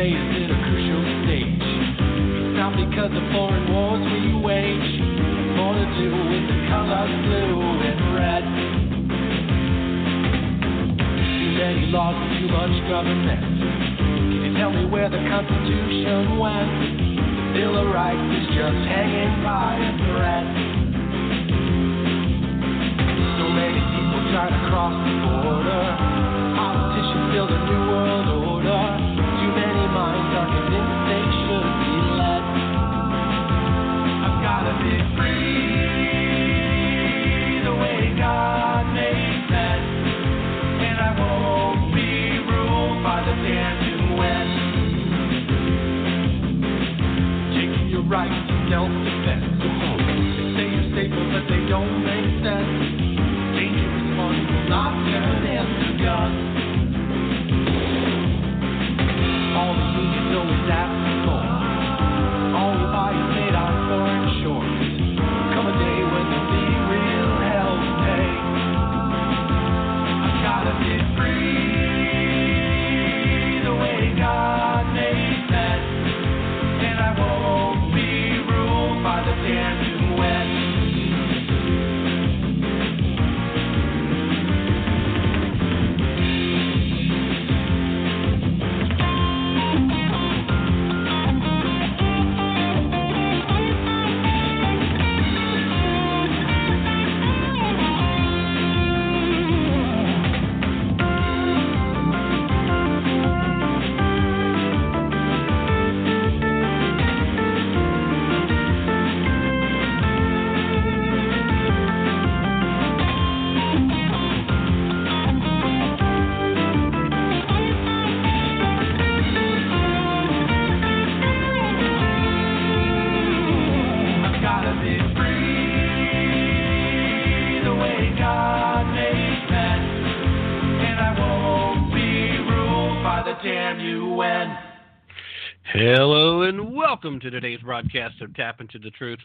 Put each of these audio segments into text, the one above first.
USA is in a crucial stage. It's not because of foreign wars we wage. It's more to do with the colors blue and red. Too many laws and too much government. Can you tell me where the Constitution went? Bill of Rights is just hanging by a thread. So many people try to cross the border. Politicians build a new world order. Don't make sense. Dangerous ones will not turn into guns. All the. All foreign shores. Come a day when there'll be real hell to pay. I've gotta be free the way God made. And I won't be ruled by the Hello and welcome to today's broadcast of Tap into the Truth.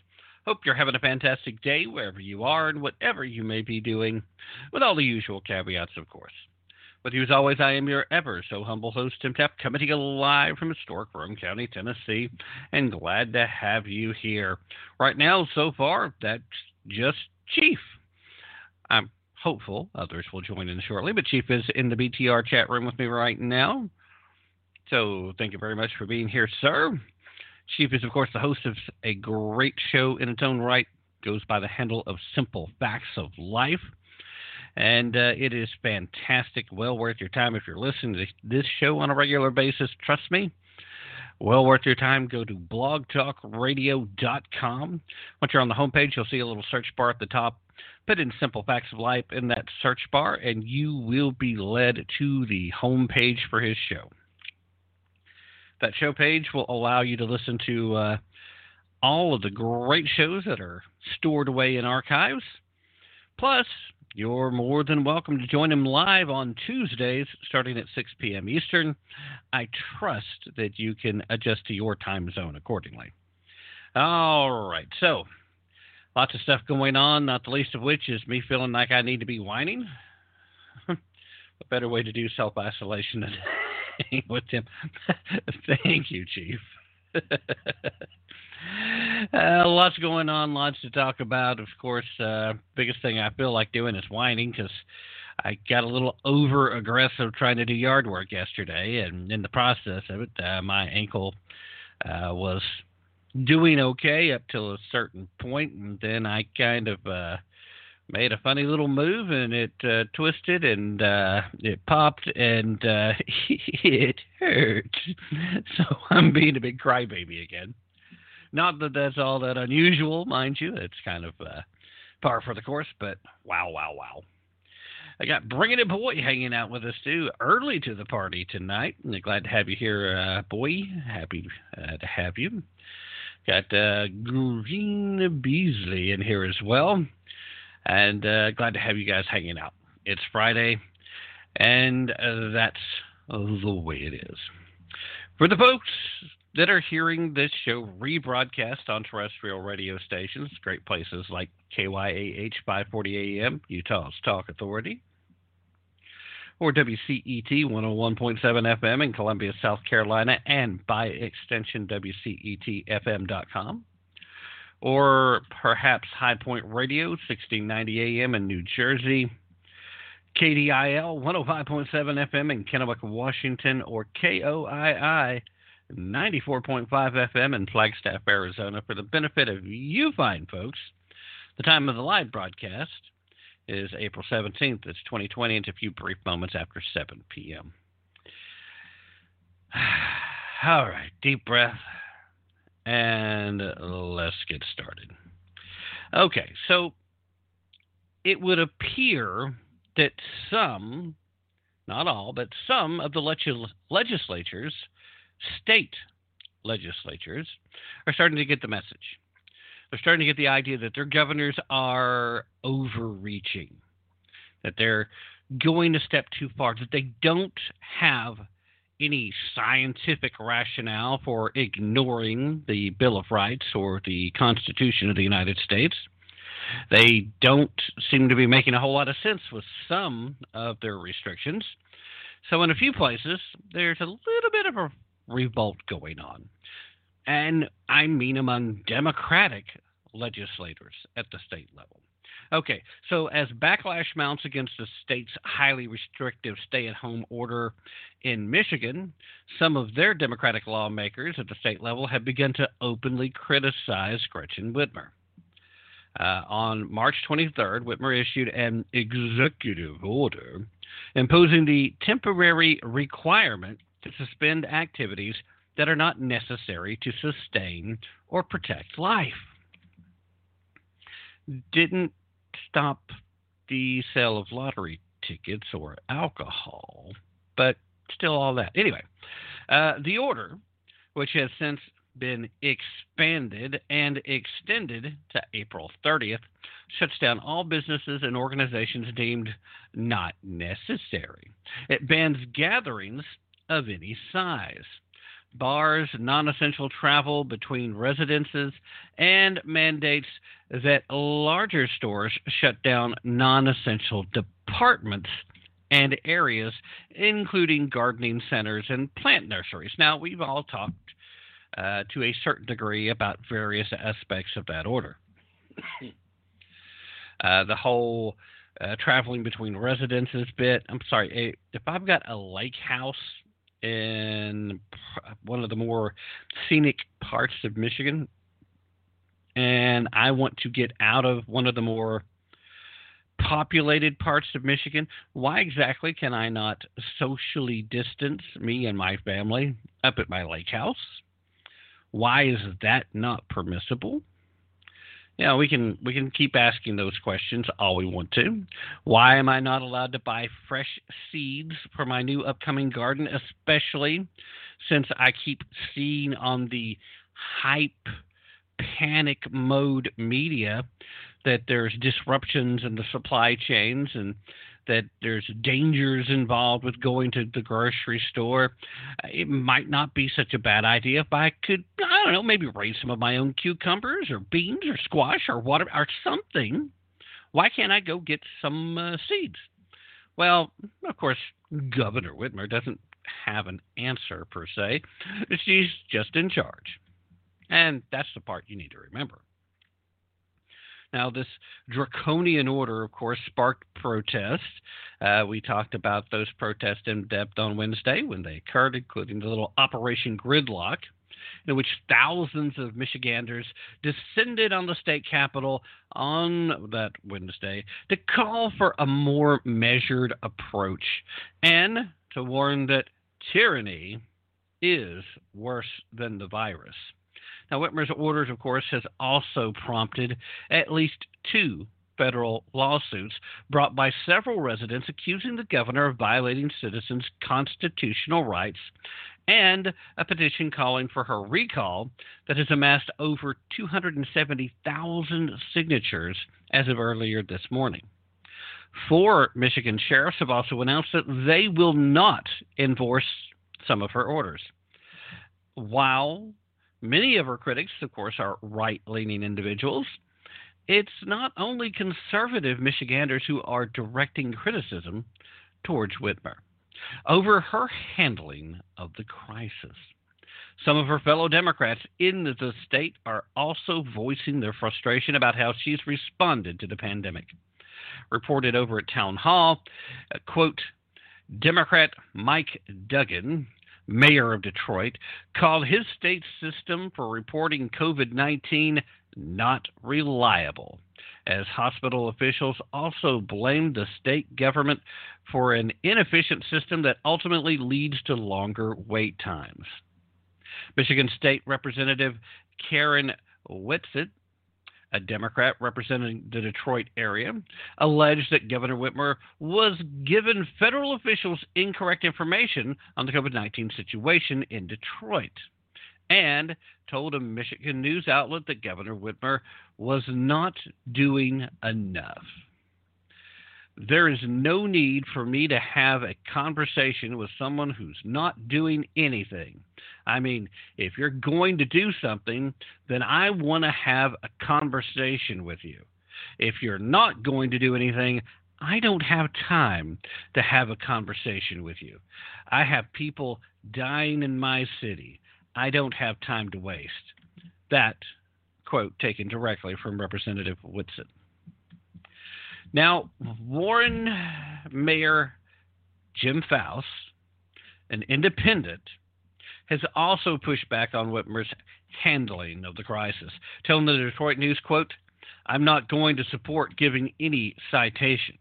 Hope you're having a fantastic day wherever you are and whatever you may be doing, with all the usual caveats, of course. With you as always, I am your ever so humble host, Tim Tap, coming to you live from historic Roane County, Tennessee, and glad to have you here. Right now, so far, that's just Chief. I'm hopeful others will join in shortly, but Chief is in the BTR chat room with me right now. So thank you very much for being here, sir. Chief is, of course, the host of a great show in its own right, goes by the handle of Simple Facts of Life. And uh, it is fantastic, well worth your time if you're listening to this show on a regular basis. Trust me, well worth your time. Go to blogtalkradio.com. Once you're on the homepage, you'll see a little search bar at the top. Put in Simple Facts of Life in that search bar, and you will be led to the homepage for his show. That show page will allow you to listen to uh, all of the great shows that are stored away in archives. Plus, you're more than welcome to join him live on Tuesdays starting at 6 p.m. Eastern. I trust that you can adjust to your time zone accordingly. All right, so lots of stuff going on, not the least of which is me feeling like I need to be whining. a better way to do self isolation than with him. Thank you, Chief. uh, lots going on, lots to talk about. Of course, uh, biggest thing I feel like doing is whining because I got a little over aggressive trying to do yard work yesterday, and in the process of it, uh, my ankle uh, was doing okay up till a certain point, and then I kind of uh, made a funny little move, and it uh, twisted and uh, it popped, and uh, it hurt. So I'm being a big crybaby again. Not that that's all that unusual, mind you. It's kind of uh, par for the course, but wow, wow, wow. I got Bringing It Boy hanging out with us too, early to the party tonight. Glad to have you here, uh, boy. Happy uh, to have you. Got Green Beasley in here as well, and uh, glad to have you guys hanging out. It's Friday, and uh, that's the way it is. For the folks that are hearing this show rebroadcast on terrestrial radio stations, great places like KYAH 540 AM, Utah's Talk Authority, or WCET 101.7 FM in Columbia, South Carolina, and by extension, WCETFM.com. Or perhaps High Point Radio, 1690 AM in New Jersey, KDIL 105.7 FM in Kennewick, Washington, or KOII 94.5 FM in Flagstaff, Arizona, for the benefit of you fine folks. The time of the live broadcast is April 17th. It's 2020. It's a few brief moments after 7 p.m. All right, deep breath, and let's get started. Okay, so it would appear that some, not all, but some of the legislatures, state legislatures, are starting to get the message they're starting to get the idea that their governors are overreaching, that they're going a step too far, that they don't have any scientific rationale for ignoring the Bill of Rights or the Constitution of the United States. They don't seem to be making a whole lot of sense with some of their restrictions. So, in a few places, there's a little bit of a revolt going on and I mean among Democratic legislators at the state level. Okay, so as backlash mounts against the state's highly restrictive stay at home order in Michigan, some of their Democratic lawmakers at the state level have begun to openly criticize Gretchen Whitmer. Uh, on March 23rd, Whitmer issued an executive order imposing the temporary requirement to suspend activities that are not necessary to sustain or protect life. Didn't stop the sale of lottery tickets or alcohol, but still all that. Anyway, uh, the order, which has since been expanded and extended to April 30th, shuts down all businesses and organizations deemed not necessary. It bans gatherings of any size bars, non essential travel between residences, and mandates that larger stores shut down non essential departments and areas, including gardening centers and plant nurseries. Now, we've all talked uh, to a certain degree about various aspects of that order. uh, the whole uh, traveling between residences bit. I'm sorry, if I've got a lake house in one of the more scenic parts of Michigan, and I want to get out of one of the more populated parts of Michigan, why exactly can I not socially distance me and my family up at my lake house? Why is that not permissible? Yeah, we can we can keep asking those questions all we want to. Why am I not allowed to buy fresh seeds for my new upcoming garden, especially since I keep seeing on the hype panic mode media that there's disruptions in the supply chains and that there's dangers involved with going to the grocery store. It might not be such a bad idea if I could, I don't know, maybe raise some of my own cucumbers or beans or squash or whatever or something. Why can't I go get some uh, seeds? Well, of course, Governor Whitmer doesn't have an answer per se. She's just in charge. And that's the part you need to remember. Now, this draconian order, of course, sparked protests. Uh, we talked about those protests in depth on Wednesday when they occurred, including the little Operation Gridlock, in which thousands of Michiganders descended on the state capitol on that Wednesday to call for a more measured approach and to warn that tyranny is worse than the virus. Now, Whitmer's orders, of course, has also prompted at least two federal lawsuits brought by several residents accusing the governor of violating citizens' constitutional rights and a petition calling for her recall that has amassed over 270,000 signatures as of earlier this morning. Four Michigan sheriffs have also announced that they will not enforce some of her orders. While Many of her critics, of course, are right leaning individuals. It's not only conservative Michiganders who are directing criticism towards Whitmer over her handling of the crisis. Some of her fellow Democrats in the state are also voicing their frustration about how she's responded to the pandemic. Reported over at Town Hall, uh, quote, Democrat Mike Duggan mayor of Detroit, called his state system for reporting COVID 19 not reliable, as hospital officials also blamed the state government for an inefficient system that ultimately leads to longer wait times. Michigan State Representative Karen Whitsett a Democrat representing the Detroit area, alleged that Governor Whitmer was given federal officials incorrect information on the COVID 19 situation in Detroit and told a Michigan news outlet that Governor Whitmer was not doing enough there is no need for me to have a conversation with someone who's not doing anything. I mean, if you're going to do something, then I want to have a conversation with you. If you're not going to do anything, I don't have time to have a conversation with you. I have people dying in my city. I don't have time to waste. That quote taken directly from Representative Whitsett. Now, Warren Mayor Jim Fouts, an independent, has also pushed back on Whitmer's handling of the crisis, telling the Detroit News, quote, I'm not going to support giving any citation.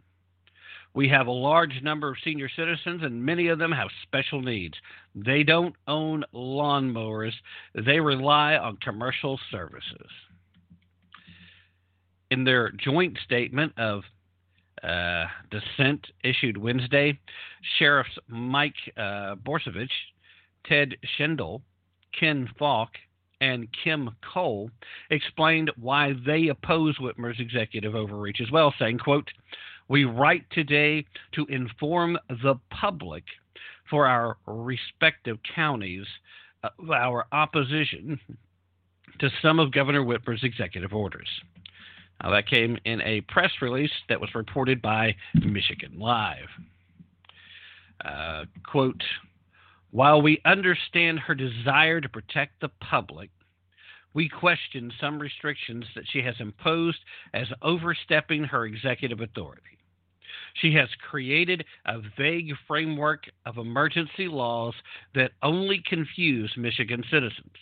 We have a large number of senior citizens, and many of them have special needs. They don't own lawnmowers, they rely on commercial services. In their joint statement of uh, dissent issued Wednesday. Sheriffs Mike uh, Borkovich, Ted Schendel, Ken Falk, and Kim Cole explained why they oppose Whitmer's executive overreach as well, saying, quote, we write today to inform the public for our respective counties of our opposition to some of Governor Whitmer's executive orders. Uh, that came in a press release that was reported by Michigan Live. Uh, quote, while we understand her desire to protect the public, we question some restrictions that she has imposed as overstepping her executive authority. She has created a vague framework of emergency laws that only confuse Michigan citizens.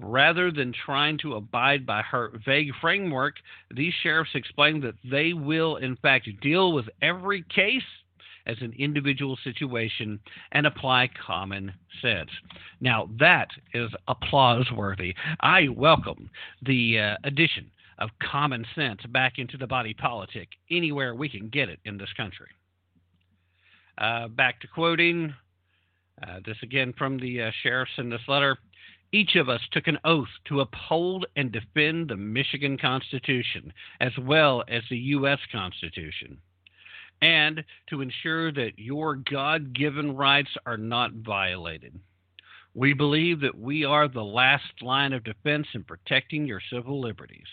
Rather than trying to abide by her vague framework, these sheriffs explain that they will, in fact, deal with every case as an individual situation and apply common sense. Now, that is applause worthy. I welcome the uh, addition of common sense back into the body politic anywhere we can get it in this country. Uh, back to quoting uh, this again from the uh, sheriffs in this letter. Each of us took an oath to uphold and defend the Michigan Constitution as well as the U.S. Constitution, and to ensure that your God given rights are not violated. We believe that we are the last line of defense in protecting your civil liberties.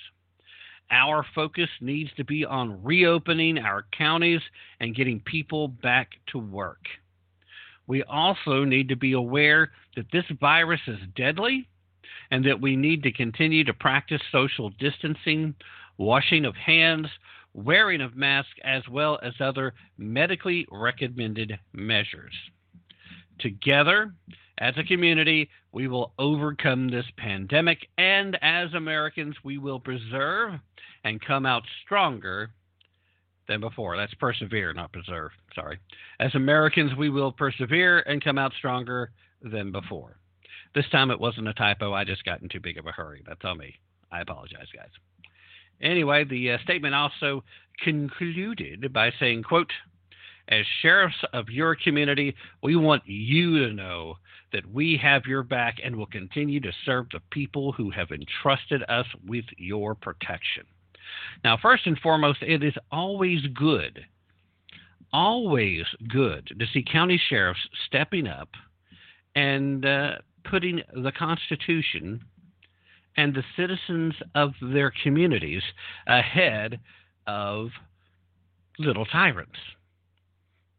Our focus needs to be on reopening our counties and getting people back to work. We also need to be aware that this virus is deadly and that we need to continue to practice social distancing, washing of hands, wearing of masks, as well as other medically recommended measures. Together, as a community, we will overcome this pandemic, and as Americans, we will preserve and come out stronger than before. That's persevere, not preserve. Sorry. As Americans, we will persevere and come out stronger than before. This time it wasn't a typo. I just got in too big of a hurry. That's on me. I apologize, guys. Anyway, the uh, statement also concluded by saying, quote, as sheriffs of your community, we want you to know that we have your back and will continue to serve the people who have entrusted us with your protection. Now, first and foremost, it is always good, always good to see county sheriffs stepping up and uh, putting the Constitution and the citizens of their communities ahead of little tyrants.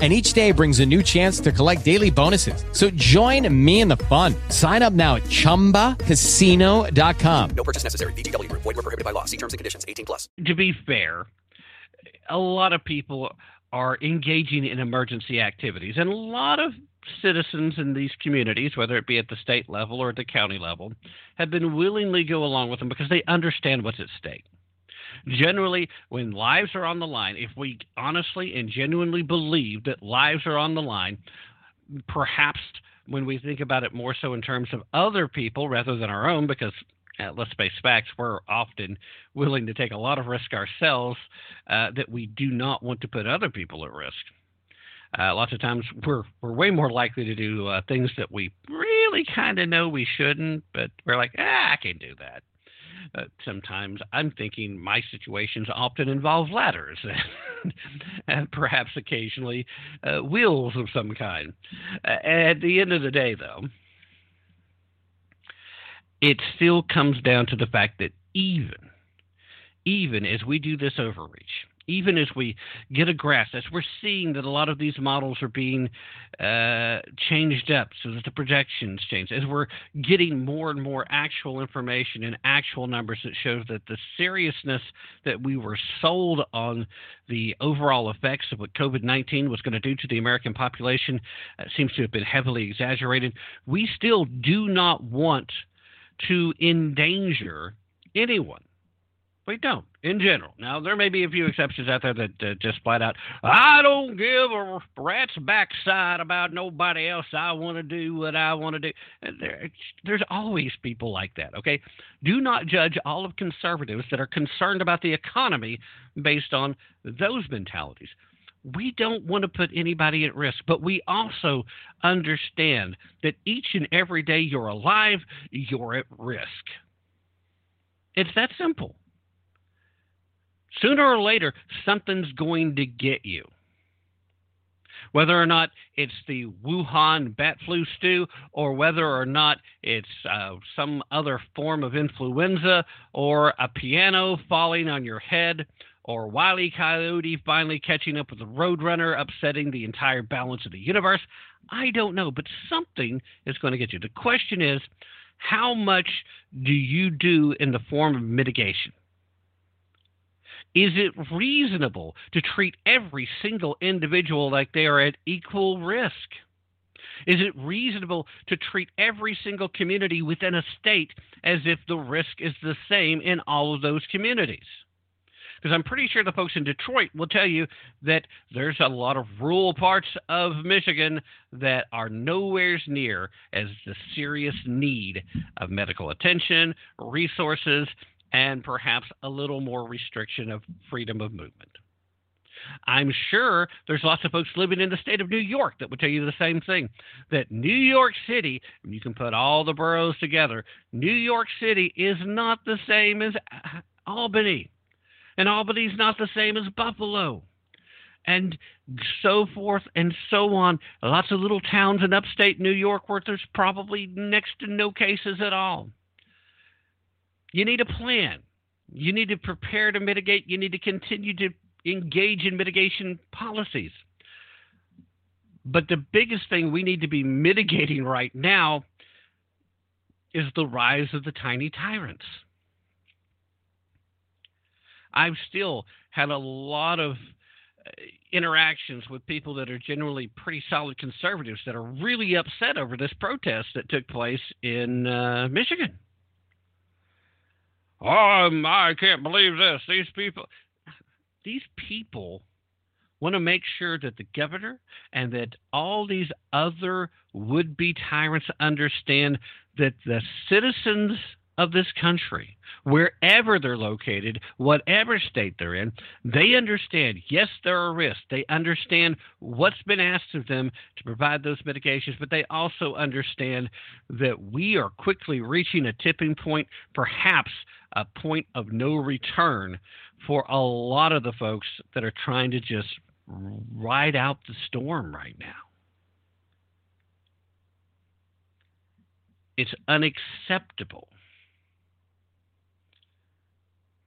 and each day brings a new chance to collect daily bonuses. So join me in the fun. Sign up now at ChumbaCasino.com. No purchase necessary. VGW Group. Void were prohibited by law. See terms and conditions. 18 plus. to be fair, a lot of people are engaging in emergency activities, and a lot of citizens in these communities, whether it be at the state level or at the county level, have been willingly go along with them because they understand what's at stake. Generally, when lives are on the line, if we honestly and genuinely believe that lives are on the line, perhaps when we think about it more so in terms of other people rather than our own, because uh, let's face facts, we're often willing to take a lot of risk ourselves uh, that we do not want to put other people at risk. Uh, lots of times we're we're way more likely to do uh, things that we really kind of know we shouldn't, but we're like, ah, I can do that. Uh, sometimes I'm thinking my situations often involve ladders and perhaps occasionally uh, wheels of some kind. At the end of the day, though, it still comes down to the fact that even, even as we do this overreach, even as we get a grasp, as we're seeing that a lot of these models are being uh, changed up so that the projections change, as we're getting more and more actual information and actual numbers that shows that the seriousness that we were sold on the overall effects of what COVID 19 was going to do to the American population uh, seems to have been heavily exaggerated, we still do not want to endanger anyone. We don't, in general. Now, there may be a few exceptions out there that uh, just flat out, I don't give a rat's backside about nobody else. I want to do what I want to do. There, there's always people like that, okay? Do not judge all of conservatives that are concerned about the economy based on those mentalities. We don't want to put anybody at risk, but we also understand that each and every day you're alive, you're at risk. It's that simple sooner or later, something's going to get you. Whether or not it's the Wuhan bat flu stew, or whether or not it's uh, some other form of influenza, or a piano falling on your head, or Wile E. Coyote finally catching up with the Roadrunner, upsetting the entire balance of the universe, I don't know, but something is going to get you. The question is, how much do you do in the form of mitigation? Is it reasonable to treat every single individual like they are at equal risk? Is it reasonable to treat every single community within a state as if the risk is the same in all of those communities? Because I'm pretty sure the folks in Detroit will tell you that there's a lot of rural parts of Michigan that are nowhere near as the serious need of medical attention, resources, and perhaps a little more restriction of freedom of movement. I'm sure there's lots of folks living in the state of New York that would tell you the same thing that New York City, and you can put all the boroughs together, New York City is not the same as uh, Albany. And Albany's not the same as Buffalo. And so forth and so on. Lots of little towns in upstate New York where there's probably next to no cases at all. You need a plan. You need to prepare to mitigate. You need to continue to engage in mitigation policies. But the biggest thing we need to be mitigating right now is the rise of the tiny tyrants. I've still had a lot of uh, interactions with people that are generally pretty solid conservatives that are really upset over this protest that took place in uh, Michigan. Oh, I can't believe this. These people, these people want to make sure that the governor and that all these other would be tyrants understand that the citizens of this country, wherever they're located, whatever state they're in, they understand, yes, there are risks. They understand what's been asked of them to provide those mitigations, but they also understand that we are quickly reaching a tipping point, perhaps a point of no return for a lot of the folks that are trying to just ride out the storm right now. It's unacceptable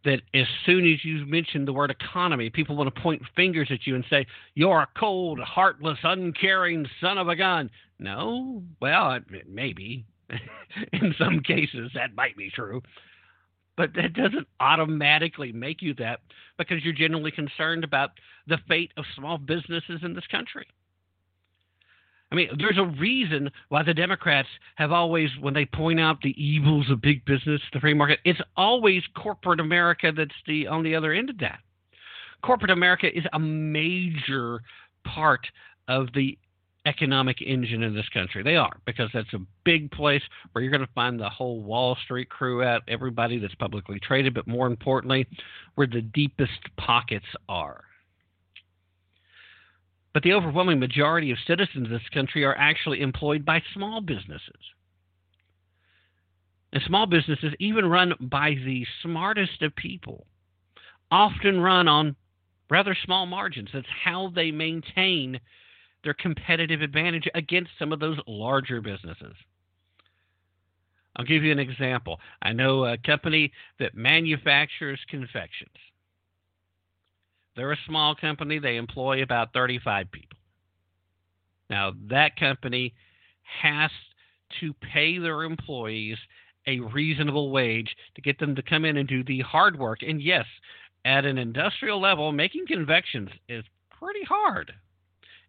that as soon as you mention the word economy, people want to point fingers at you and say, You're a cold, heartless, uncaring son of a gun. No, well, maybe. In some cases, that might be true. But that doesn't automatically make you that because you're generally concerned about the fate of small businesses in this country. I mean, there's a reason why the Democrats have always, when they point out the evils of big business, the free market, it's always corporate America that's the on the other end of that. Corporate America is a major part of the economic engine in this country. They are, because that's a big place where you're going to find the whole Wall Street crew at, everybody that's publicly traded, but more importantly, where the deepest pockets are. But the overwhelming majority of citizens of this country are actually employed by small businesses. And small businesses, even run by the smartest of people, often run on rather small margins. That's how they maintain their competitive advantage against some of those larger businesses. I'll give you an example. I know a company that manufactures confections. They're a small company, they employ about 35 people. Now, that company has to pay their employees a reasonable wage to get them to come in and do the hard work. And yes, at an industrial level, making confections is pretty hard.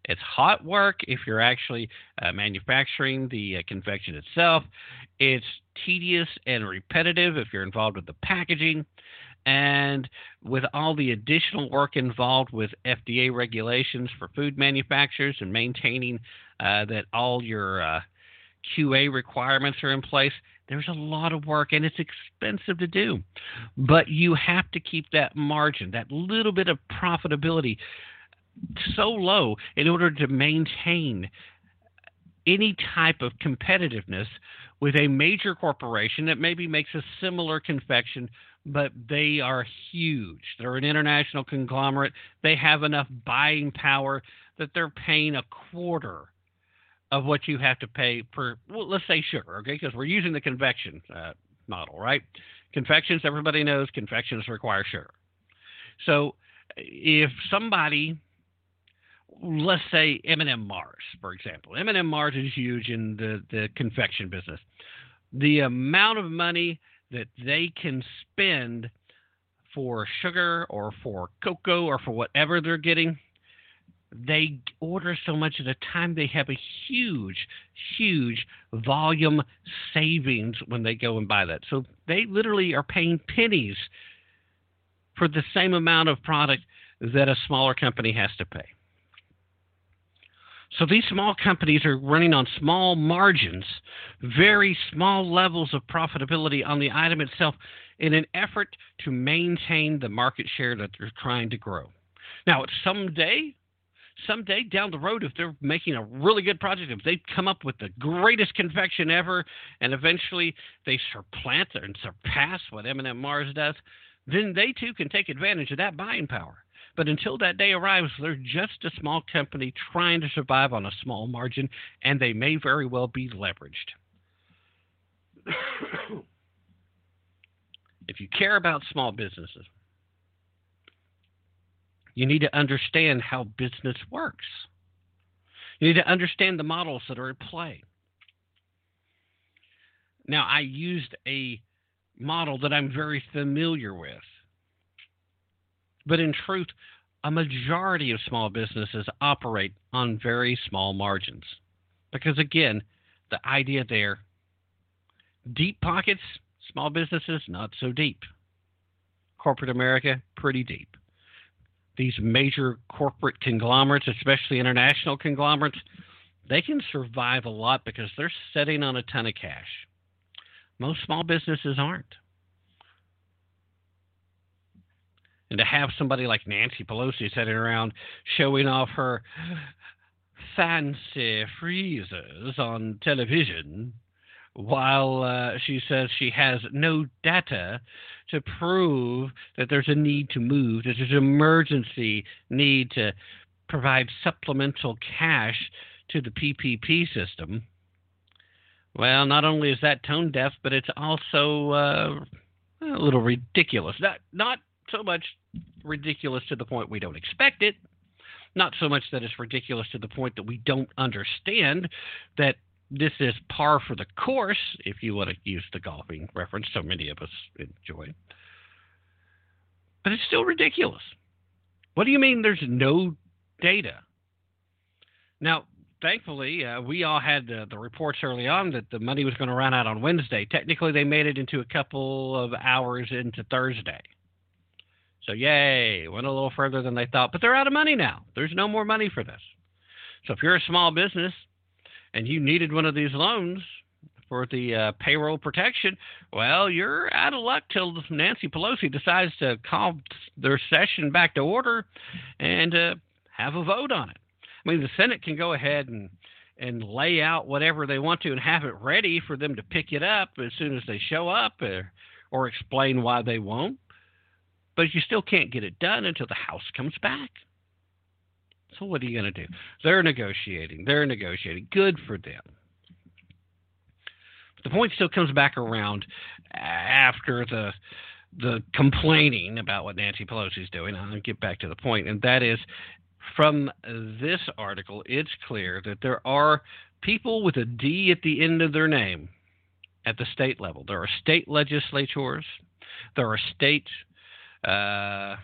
It's hot work if you're actually uh, manufacturing the uh, confection itself. It's tedious and repetitive if you're involved with the packaging. And with all the additional work involved with FDA regulations for food manufacturers and maintaining uh, that all your uh, QA requirements are in place, there's a lot of work and it's expensive to do. But you have to keep that margin, that little bit of profitability so low in order to maintain any type of competitiveness with a major corporation that maybe makes a similar confection, but they are huge. They're an international conglomerate. They have enough buying power that they're paying a quarter of what you have to pay per, well, let's say sugar, okay? Because we're using the convection uh, model, right? Confections, everybody knows confections require sugar. So if somebody let's say M&M Mars, for example. M&M Mars is huge in the, the confection business. The amount of money that they can spend for sugar or for cocoa or for whatever they're getting, they order so much at a time they have a huge, huge volume savings when they go and buy that. So they literally are paying pennies for the same amount of product that a smaller company has to pay. So these small companies are running on small margins, very small levels of profitability on the item itself in an effort to maintain the market share that they're trying to grow. Now, someday, someday down the road, if they're making a really good project, if they come up with the greatest confection ever, and eventually they supplant and surpass what M&M Mars does, then they too can take advantage of that buying power. But until that day arrives, they're just a small company trying to survive on a small margin, and they may very well be leveraged. if you care about small businesses, you need to understand how business works. You need to understand the models that are at play. Now, I used a model that I'm very familiar with. But in truth, a majority of small businesses operate on very small margins. Because again, the idea there deep pockets, small businesses, not so deep. Corporate America, pretty deep. These major corporate conglomerates, especially international conglomerates, they can survive a lot because they're sitting on a ton of cash. Most small businesses aren't. And to have somebody like Nancy Pelosi sitting around showing off her fancy freezers on television while uh, she says she has no data to prove that there's a need to move, that there's an emergency need to provide supplemental cash to the PPP system. Well, not only is that tone deaf, but it's also uh, a little ridiculous. Not not so much ridiculous to the point we don't expect it, not so much that it's ridiculous to the point that we don't understand that this is par for the course, if you want to use the golfing reference so many of us enjoy. But it's still ridiculous. What do you mean there's no data? Now, thankfully, uh, we all had uh, the reports early on that the money was going to run out on Wednesday. Technically, they made it into a couple of hours into Thursday. So, yay, went a little further than they thought. But they're out of money now. There's no more money for this. So, if you're a small business and you needed one of these loans for the uh, payroll protection, well, you're out of luck till Nancy Pelosi decides to call their session back to order and uh, have a vote on it. I mean, the Senate can go ahead and and lay out whatever they want to and have it ready for them to pick it up as soon as they show up or, or explain why they won't but you still can't get it done until the House comes back. So what are you going to do? They're negotiating. They're negotiating. Good for them. But the point still comes back around after the the complaining about what Nancy Pelosi is doing. I'll get back to the point, and that is from this article, it's clear that there are people with a D at the end of their name at the state level. There are state legislatures, there are state uh,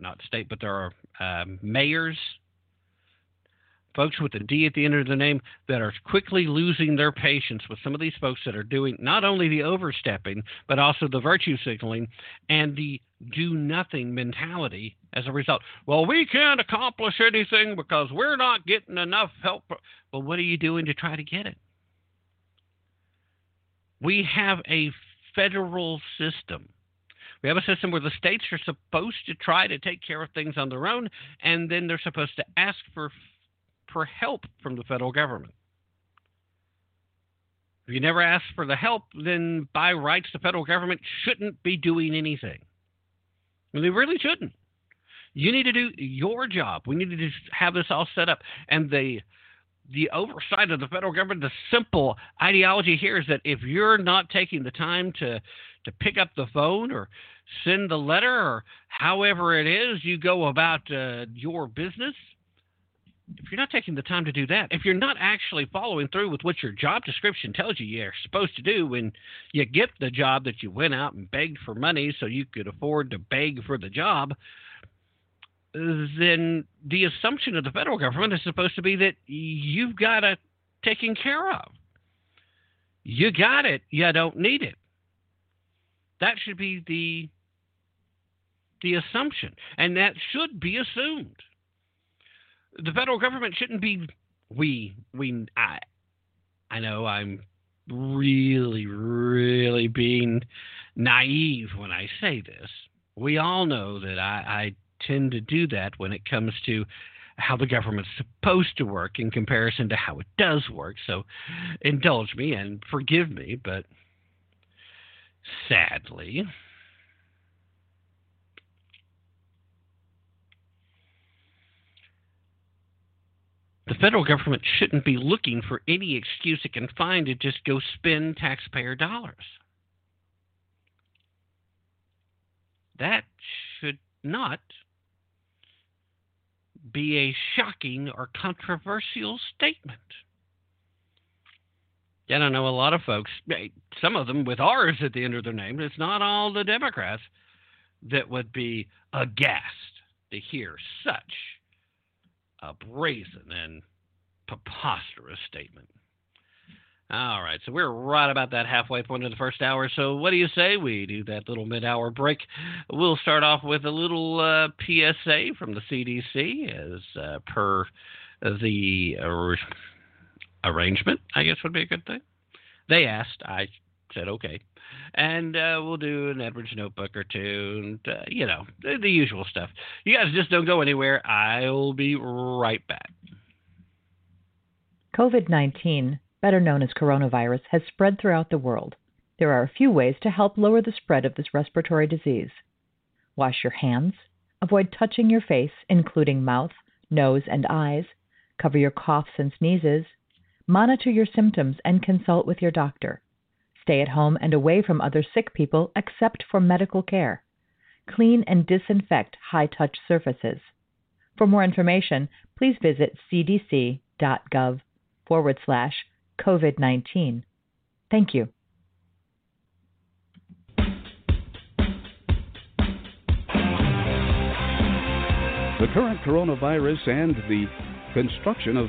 not state, but there are uh, mayors, folks with a D at the end of the name that are quickly losing their patience with some of these folks that are doing not only the overstepping, but also the virtue signaling and the do nothing mentality as a result. Well, we can't accomplish anything because we're not getting enough help. Well, what are you doing to try to get it? We have a federal system we have a system where the states are supposed to try to take care of things on their own, and then they're supposed to ask for for help from the federal government. If you never ask for the help, then by rights the federal government shouldn't be doing anything. And they really shouldn't. You need to do your job. We need to just have this all set up. And the the oversight of the federal government, the simple ideology here is that if you're not taking the time to to pick up the phone or send the letter or however it is you go about uh, your business, if you're not taking the time to do that, if you're not actually following through with what your job description tells you you're supposed to do when you get the job that you went out and begged for money so you could afford to beg for the job, then the assumption of the federal government is supposed to be that you've got it taken care of. You got it, you don't need it. That should be the the assumption, and that should be assumed. The federal government shouldn't be we we I I know I'm really really being naive when I say this. We all know that I, I tend to do that when it comes to how the government's supposed to work in comparison to how it does work. So indulge me and forgive me, but sadly. The federal government shouldn't be looking for any excuse it can find to just go spend taxpayer dollars. That should not be a shocking or controversial statement. I know a lot of folks, some of them with R's at the end of their name, it's not all the Democrats that would be aghast to hear such a brazen and preposterous statement. All right, so we're right about that halfway point of the first hour. So, what do you say we do that little mid hour break? We'll start off with a little uh, PSA from the CDC as uh, per the uh, arrangement, I guess would be a good thing. They asked, I said okay. And uh, we'll do an Edwards notebook or two, and uh, you know the, the usual stuff. You guys just don't go anywhere. I'll be right back. COVID 19, better known as coronavirus, has spread throughout the world. There are a few ways to help lower the spread of this respiratory disease. Wash your hands, avoid touching your face, including mouth, nose, and eyes, cover your coughs and sneezes, monitor your symptoms, and consult with your doctor. Stay at home and away from other sick people except for medical care. Clean and disinfect high touch surfaces. For more information, please visit cdc.gov forward slash COVID 19. Thank you. The current coronavirus and the construction of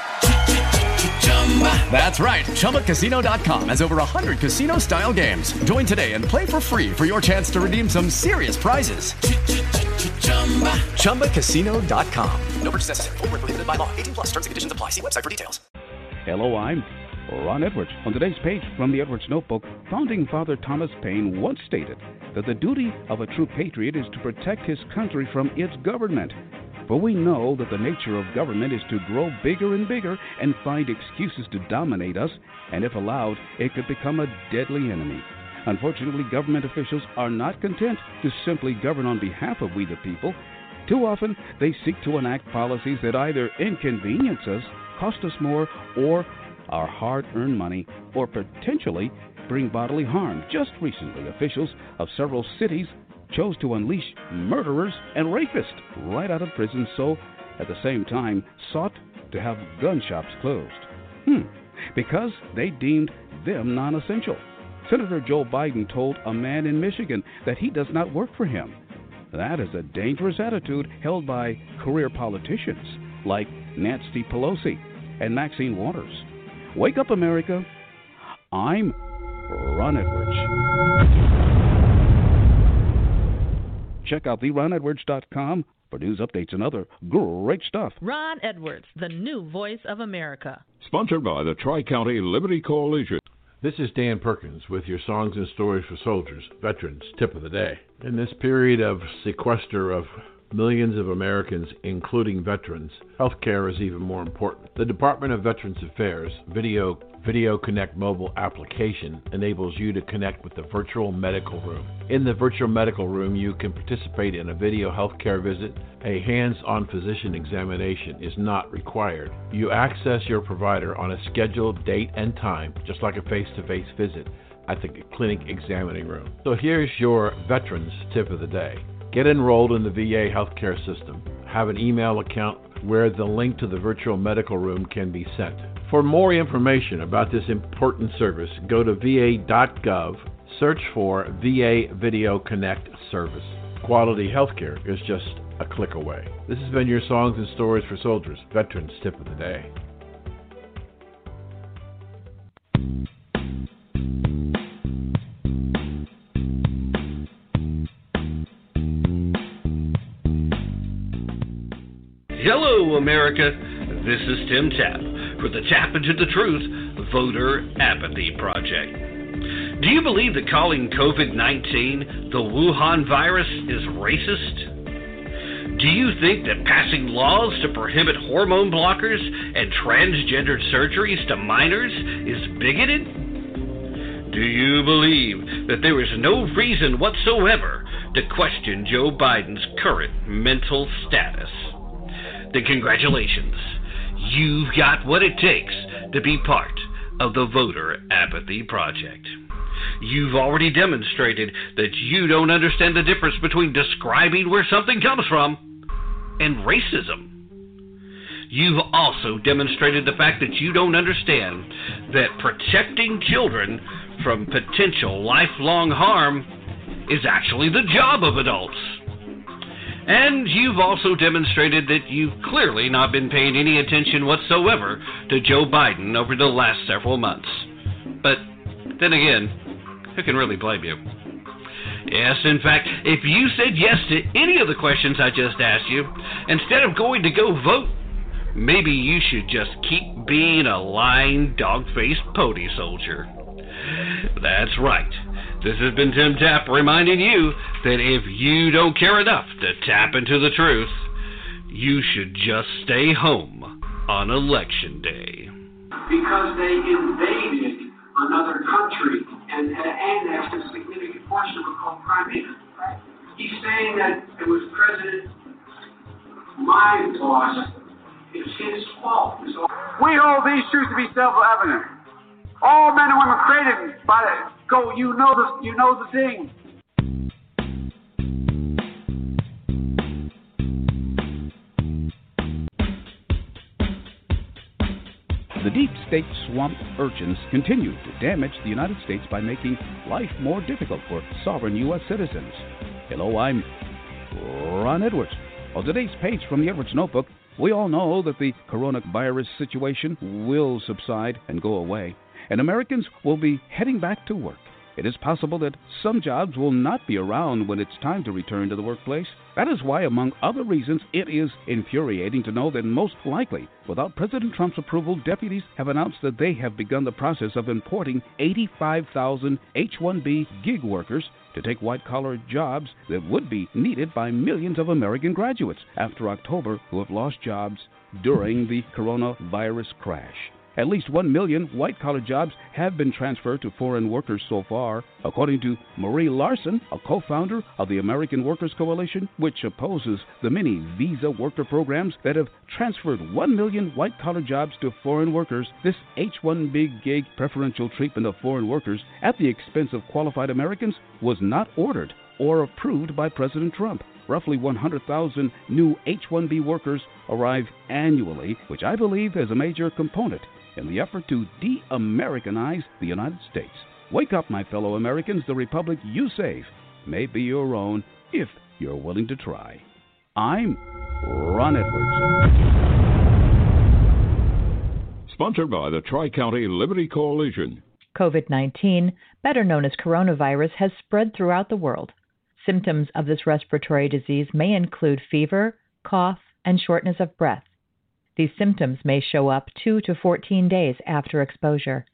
That's right. ChumbaCasino.com has over 100 casino style games. Join today and play for free for your chance to redeem some serious prizes. ChumbaCasino.com. No purchase necessary. Full prohibited by law. 18 plus terms and conditions apply. See website for details. Hello, I'm Ron Edwards. On today's page from the Edwards Notebook, founding father Thomas Paine once stated that the duty of a true patriot is to protect his country from its government. For we know that the nature of government is to grow bigger and bigger and find excuses to dominate us, and if allowed, it could become a deadly enemy. Unfortunately, government officials are not content to simply govern on behalf of we the people. Too often, they seek to enact policies that either inconvenience us, cost us more, or our hard earned money, or potentially bring bodily harm. Just recently, officials of several cities chose to unleash murderers and rapists right out of prison, so at the same time sought to have gun shops closed. Hmm, because they deemed them non essential. Senator Joe Biden told a man in Michigan that he does not work for him. That is a dangerous attitude held by career politicians like Nancy Pelosi and Maxine Waters. Wake up, America. I'm Ron Edwards. Check out theronedwards.com for news updates and other great stuff. Ron Edwards, the new voice of America. Sponsored by the Tri County Liberty Coalition. This is Dan Perkins with your Songs and Stories for Soldiers, Veterans Tip of the Day. In this period of sequester of millions of Americans, including veterans, healthcare is even more important. The Department of Veterans Affairs Video Video Connect mobile application enables you to connect with the virtual medical room. In the virtual medical room, you can participate in a video healthcare visit. A hands on physician examination is not required. You access your provider on a scheduled date and time, just like a face to face visit at the clinic examining room. So here's your veterans tip of the day. Get enrolled in the VA healthcare system. Have an email account where the link to the virtual medical room can be sent. For more information about this important service, go to va.gov, search for VA Video Connect service. quality healthcare is just a click away. This has been your Songs and Stories for Soldiers, Veterans Tip of the Day. Hello, America. This is Tim Tapp for the Tap into the Truth Voter Apathy Project. Do you believe that calling COVID 19 the Wuhan virus is racist? Do you think that passing laws to prohibit hormone blockers and transgendered surgeries to minors is bigoted? Do you believe that there is no reason whatsoever to question Joe Biden's current mental status? Then congratulations. You've got what it takes to be part of the Voter Apathy Project. You've already demonstrated that you don't understand the difference between describing where something comes from and racism. You've also demonstrated the fact that you don't understand that protecting children from potential lifelong harm is actually the job of adults. And you've also demonstrated that you've clearly not been paying any attention whatsoever to Joe Biden over the last several months. But then again, who can really blame you? Yes, in fact, if you said yes to any of the questions I just asked you, instead of going to go vote, maybe you should just keep being a lying, dog faced pony soldier. That's right. This has been Tim Tapp reminding you that if you don't care enough to tap into the truth, you should just stay home on election day. because they invaded another country and had annexed a significant portion of it called Crimea. He's saying that it was President my boss. It's his fault. So We hold these truths to be self-evident. All men and women created by the go. You know the you know the thing. The deep state swamp urchins continue to damage the United States by making life more difficult for sovereign U.S. citizens. Hello, I'm Ron Edwards. On today's page from the Edwards Notebook, we all know that the coronavirus situation will subside and go away, and Americans will be heading back to work. It is possible that some jobs will not be around when it's time to return to the workplace. That is why, among other reasons, it is infuriating to know that most likely, without President Trump's approval, deputies have announced that they have begun the process of importing 85,000 H 1B gig workers to take white collar jobs that would be needed by millions of American graduates after October who have lost jobs during the coronavirus crash. At least 1 million white collar jobs have been transferred to foreign workers so far, according to Marie Larson, a co founder of the American Workers Coalition, which opposes the many visa worker programs that have transferred 1 million white collar jobs to foreign workers. This H 1B gig preferential treatment of foreign workers at the expense of qualified Americans was not ordered or approved by President Trump roughly 100,000 new H 1B workers arrive annually, which I believe is a major component in the effort to de Americanize the United States. Wake up, my fellow Americans. The republic you save may be your own if you're willing to try. I'm Ron Edwards. Sponsored by the Tri County Liberty Coalition. COVID 19, better known as coronavirus, has spread throughout the world. Symptoms of this respiratory disease may include fever, cough, and shortness of breath. These symptoms may show up 2 to 14 days after exposure.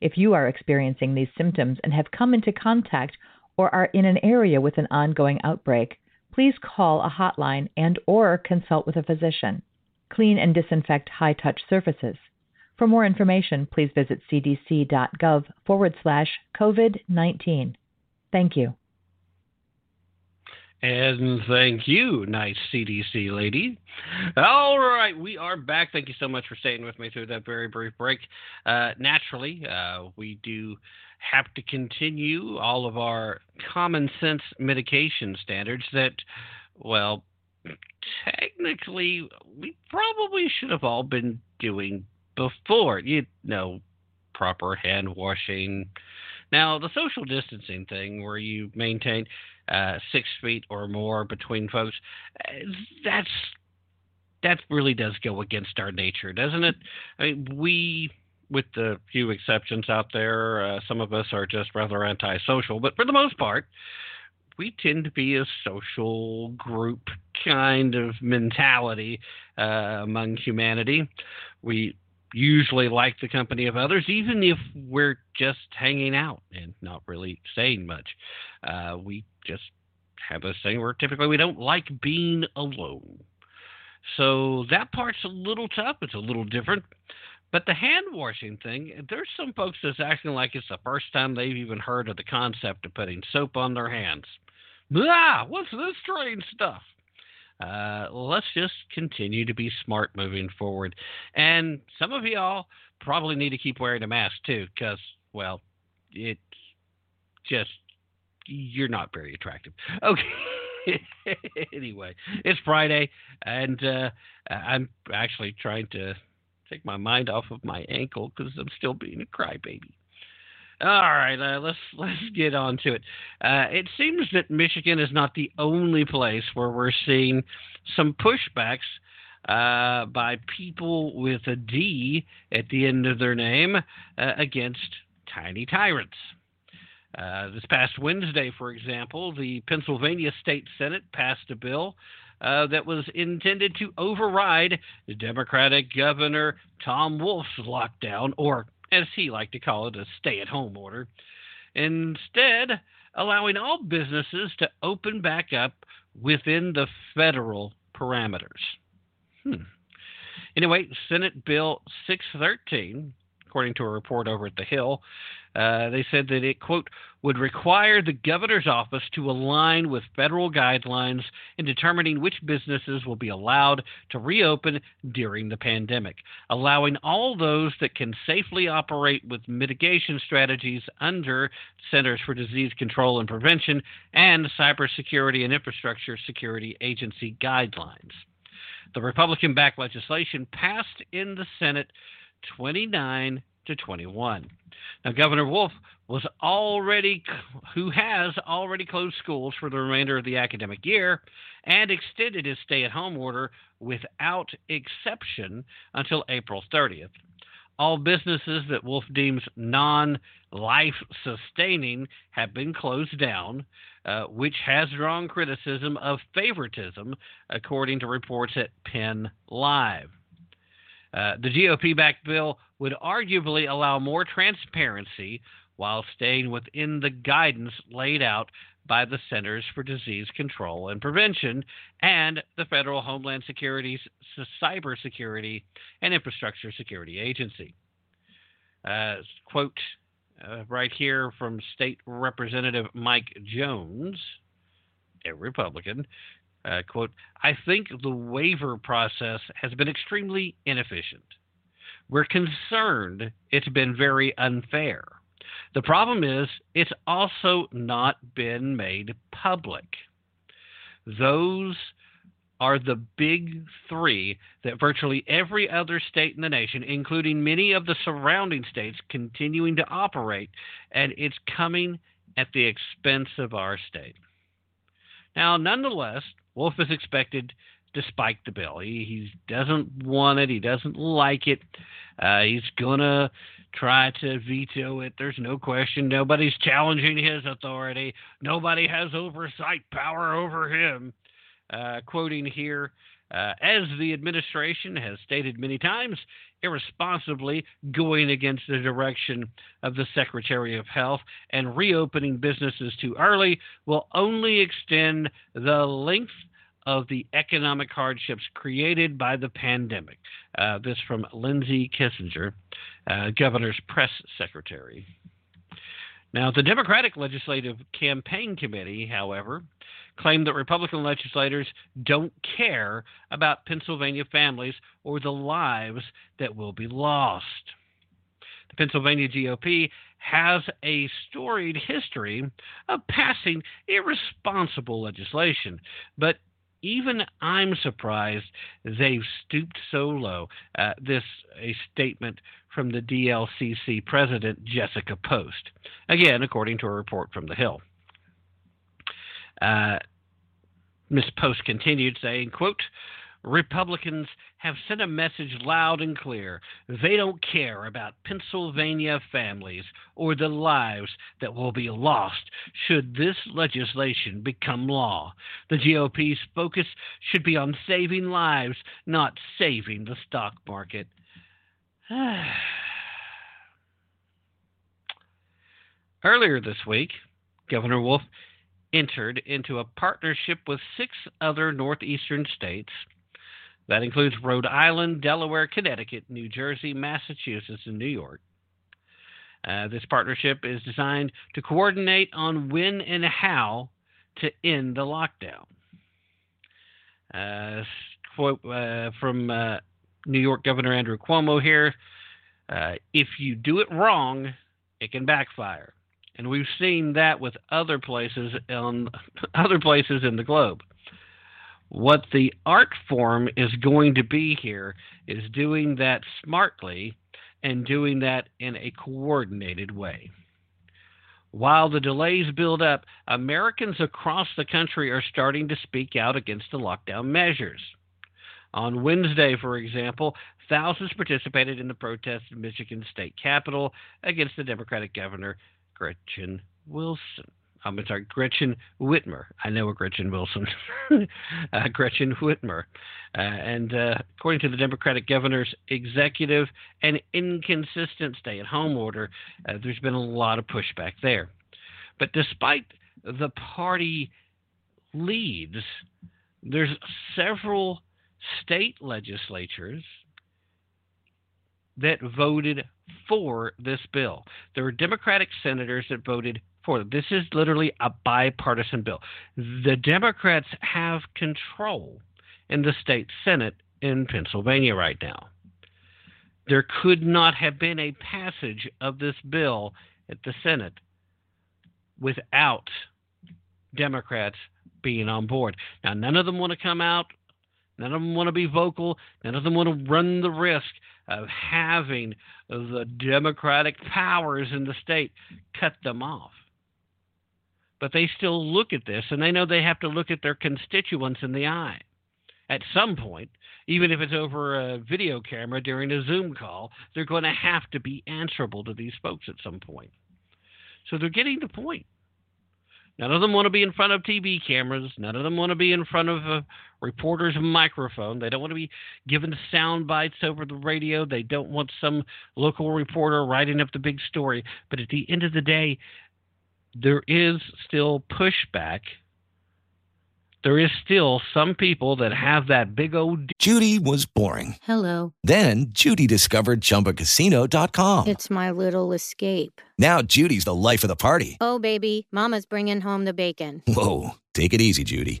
If you are experiencing these symptoms and have come into contact or are in an area with an ongoing outbreak, please call a hotline and or consult with a physician. Clean and disinfect high-touch surfaces. For more information, please visit cdc.gov forward slash COVID-19. Thank you. And thank you, nice CDC lady. All right, we are back. Thank you so much for staying with me through that very brief break. Uh, naturally, uh, we do have to continue all of our common sense mitigation standards that, well, technically, we probably should have all been doing before. You know, proper hand washing. Now, the social distancing thing where you maintain uh, six feet or more between folks. That's that really does go against our nature, doesn't it? I mean, we, with the few exceptions out there, uh, some of us are just rather antisocial, but for the most part, we tend to be a social group kind of mentality uh, among humanity. We usually like the company of others, even if we're just hanging out and not really saying much. Uh, we just have this thing where typically we don't like being alone. So that part's a little tough. It's a little different. But the hand washing thing, there's some folks that's acting like it's the first time they've even heard of the concept of putting soap on their hands. Ah, what's this strange stuff? Uh, let's just continue to be smart moving forward. And some of y'all probably need to keep wearing a mask too, because, well, it's just, you're not very attractive. Okay. anyway, it's Friday, and uh, I'm actually trying to take my mind off of my ankle because I'm still being a crybaby. All right, uh, let's let's get on to it. Uh, it seems that Michigan is not the only place where we're seeing some pushbacks uh, by people with a D at the end of their name uh, against tiny tyrants. Uh, this past Wednesday, for example, the Pennsylvania State Senate passed a bill uh, that was intended to override Democratic Governor Tom Wolf's lockdown, or as he liked to call it, a stay at home order, instead, allowing all businesses to open back up within the federal parameters. Hmm. Anyway, Senate Bill 613, according to a report over at The Hill, uh, they said that it, quote, would require the governor's office to align with federal guidelines in determining which businesses will be allowed to reopen during the pandemic, allowing all those that can safely operate with mitigation strategies under Centers for Disease Control and Prevention and Cybersecurity and Infrastructure Security Agency guidelines. The Republican backed legislation passed in the Senate 29 to 21. Now, Governor Wolf was already, who has already closed schools for the remainder of the academic year and extended his stay at home order without exception until April 30th. All businesses that Wolf deems non life sustaining have been closed down, uh, which has drawn criticism of favoritism, according to reports at Penn Live. Uh, the GOP backed bill would arguably allow more transparency while staying within the guidance laid out by the Centers for Disease Control and Prevention and the Federal Homeland Security's Cybersecurity and Infrastructure Security Agency. Uh, quote uh, right here from State Representative Mike Jones, a Republican. Uh, quote, I think the waiver process has been extremely inefficient. We're concerned it's been very unfair. The problem is, it's also not been made public. Those are the big three that virtually every other state in the nation, including many of the surrounding states, continuing to operate, and it's coming at the expense of our state. Now, nonetheless, Wolf is expected to spike the bill. He, he doesn't want it. He doesn't like it. Uh, he's gonna try to veto it. There's no question. Nobody's challenging his authority. Nobody has oversight power over him. Uh, quoting here, uh, as the administration has stated many times, irresponsibly going against the direction of the Secretary of Health and reopening businesses too early will only extend the length of the economic hardships created by the pandemic. Uh, this from Lyndsay Kensinger, uh, governor's press secretary. Now, the Democratic Legislative Campaign Committee, however, claimed that Republican legislators don't care about Pennsylvania families or the lives that will be lost. The Pennsylvania GOP has a storied history of passing irresponsible legislation, but even I'm surprised they've stooped so low. Uh, this a statement from the DLCC president Jessica Post, again according to a report from the Hill. Uh, Ms. Post continued saying, quote, Republicans have sent a message loud and clear. They don't care about Pennsylvania families or the lives that will be lost should this legislation become law. The GOP's focus should be on saving lives, not saving the stock market. Earlier this week, Governor Wolf entered into a partnership with six other northeastern states. That includes Rhode Island, Delaware, Connecticut, New Jersey, Massachusetts, and New York. Uh, this partnership is designed to coordinate on when and how to end the lockdown. Uh, quote uh, from uh, New York Governor Andrew Cuomo here uh, if you do it wrong, it can backfire and we've seen that with other places on other places in the globe. What the art form is going to be here is doing that smartly and doing that in a coordinated way. While the delays build up, Americans across the country are starting to speak out against the lockdown measures. On Wednesday, for example, thousands participated in the protest in Michigan state capitol against the Democratic governor Gretchen Wilson. I'm sorry, Gretchen Whitmer. I know a Gretchen Wilson. uh, Gretchen Whitmer. Uh, and uh, according to the Democratic governor's executive and inconsistent stay at home order, uh, there's been a lot of pushback there. But despite the party leads, there's several state legislatures that voted for this bill. There were Democratic senators that voted This is literally a bipartisan bill. The Democrats have control in the state Senate in Pennsylvania right now. There could not have been a passage of this bill at the Senate without Democrats being on board. Now, none of them want to come out. None of them want to be vocal. None of them want to run the risk of having the Democratic powers in the state cut them off. But they still look at this and they know they have to look at their constituents in the eye. At some point, even if it's over a video camera during a Zoom call, they're going to have to be answerable to these folks at some point. So they're getting the point. None of them want to be in front of TV cameras. None of them want to be in front of a reporter's microphone. They don't want to be given sound bites over the radio. They don't want some local reporter writing up the big story. But at the end of the day, there is still pushback. There is still some people that have that big old. Judy was boring. Hello. Then Judy discovered ChumbaCasino.com. It's my little escape. Now Judy's the life of the party. Oh, baby, Mama's bringing home the bacon. Whoa, take it easy, Judy.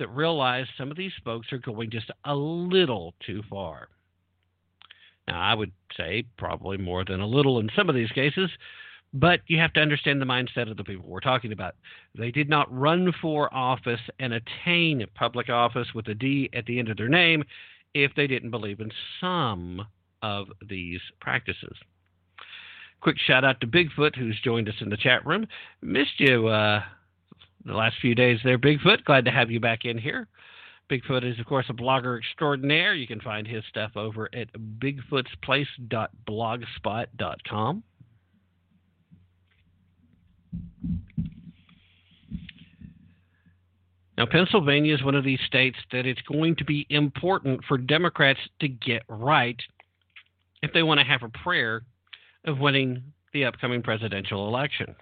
that realize some of these folks are going just a little too far. Now, I would say probably more than a little in some of these cases, but you have to understand the mindset of the people we're talking about. They did not run for office and attain public office with a D at the end of their name if they didn't believe in some of these practices. Quick shout out to Bigfoot, who's joined us in the chat room. Missed you uh, the last few days there, Bigfoot. Glad to have you back in here. Bigfoot is, of course, a blogger extraordinaire. You can find his stuff over at bigfootsplace.blogspot.com. Now, Pennsylvania is one of these states that it's going to be important for Democrats to get right if they want to have a prayer of winning the upcoming presidential election.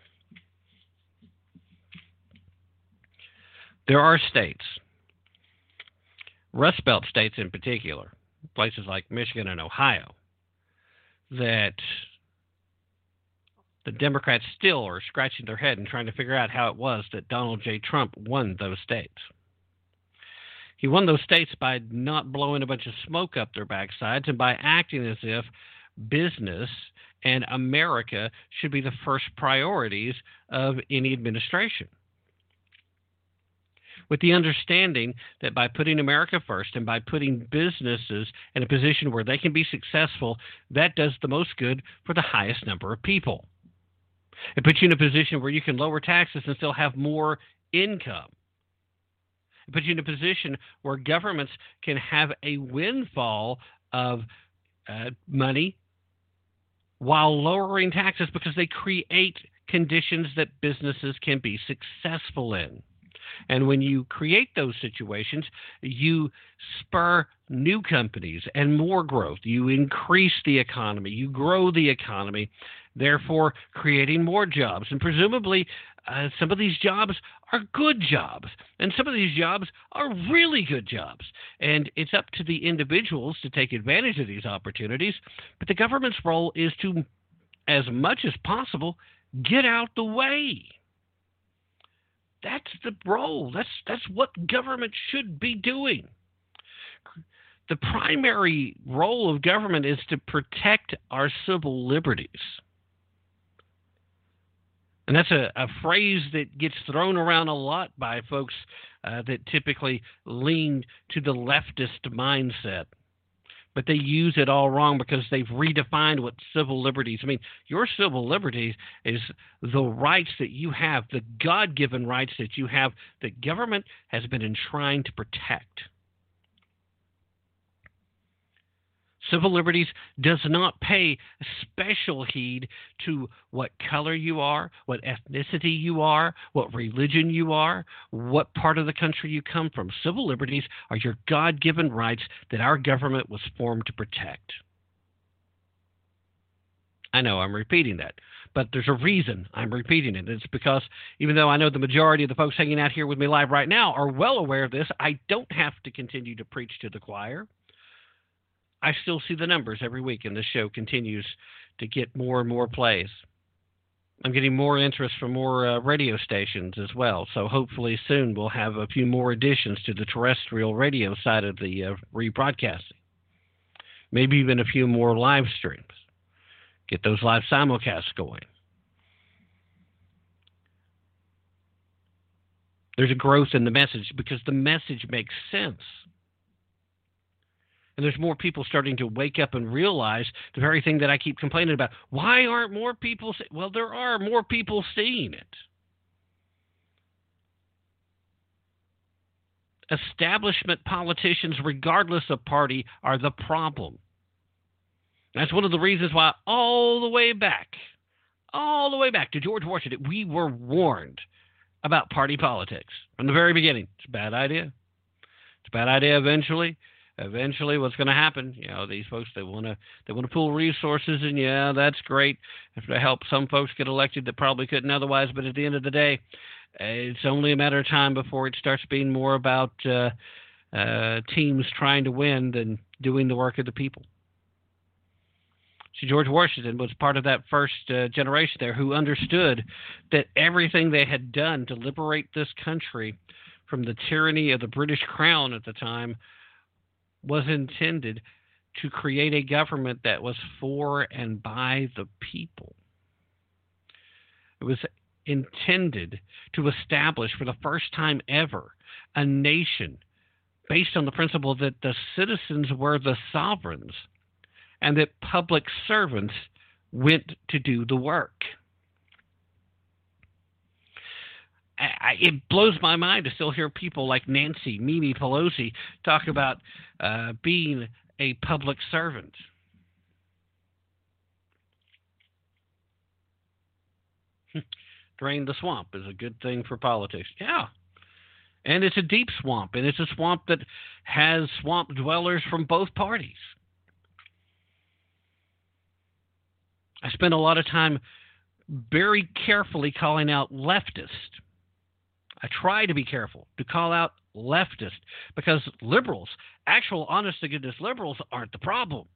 There are states, Rust Belt states in particular, places like Michigan and Ohio, that the Democrats still are scratching their head and trying to figure out how it was that Donald J. Trump won those states. He won those states by not blowing a bunch of smoke up their backsides and by acting as if business and America should be the first priorities of any administration. With the understanding that by putting America first and by putting businesses in a position where they can be successful, that does the most good for the highest number of people. It puts you in a position where you can lower taxes and still have more income. It puts you in a position where governments can have a windfall of uh, money while lowering taxes because they create conditions that businesses can be successful in. And when you create those situations, you spur new companies and more growth. You increase the economy, you grow the economy, therefore creating more jobs. And presumably, uh, some of these jobs are good jobs, and some of these jobs are really good jobs. And it's up to the individuals to take advantage of these opportunities. But the government's role is to, as much as possible, get out the way. That's the role. That's that's what government should be doing. The primary role of government is to protect our civil liberties. And that's a, a phrase that gets thrown around a lot by folks uh, that typically lean to the leftist mindset but they use it all wrong because they've redefined what civil liberties. I mean, your civil liberties is the rights that you have, the God given rights that you have that government has been enshrined to protect. Civil liberties does not pay special heed to what color you are, what ethnicity you are, what religion you are, what part of the country you come from. Civil liberties are your God given rights that our government was formed to protect. I know I'm repeating that, but there's a reason I'm repeating it. It's because even though I know the majority of the folks hanging out here with me live right now are well aware of this, I don't have to continue to preach to the choir. I still see the numbers every week, and this show continues to get more and more plays. I'm getting more interest from more uh, radio stations as well. So hopefully soon we'll have a few more additions to the terrestrial radio side of the uh, rebroadcasting. Maybe even a few more live streams. Get those live simulcasts going. There's a growth in the message because the message makes sense and there's more people starting to wake up and realize the very thing that I keep complaining about. Why aren't more people? See- well, there are more people seeing it. Establishment politicians, regardless of party, are the problem. That's one of the reasons why, all the way back, all the way back to George Washington, we were warned about party politics from the very beginning. It's a bad idea. It's a bad idea eventually eventually what's going to happen you know these folks they want to they want to pool resources and yeah that's great. If to help some folks get elected that probably couldn't otherwise but at the end of the day it's only a matter of time before it starts being more about uh, uh, teams trying to win than doing the work of the people. So George Washington was part of that first uh, generation there who understood that everything they had done to liberate this country from the tyranny of the British crown at the time was intended to create a government that was for and by the people. It was intended to establish for the first time ever a nation based on the principle that the citizens were the sovereigns and that public servants went to do the work. I, it blows my mind to still hear people like Nancy, Mimi Pelosi talk about uh, being a public servant. Drain the swamp is a good thing for politics. Yeah. And it's a deep swamp, and it's a swamp that has swamp dwellers from both parties. I spend a lot of time very carefully calling out leftist. I try to be careful to call out leftist because liberals, actual honest to goodness liberals, aren't the problem.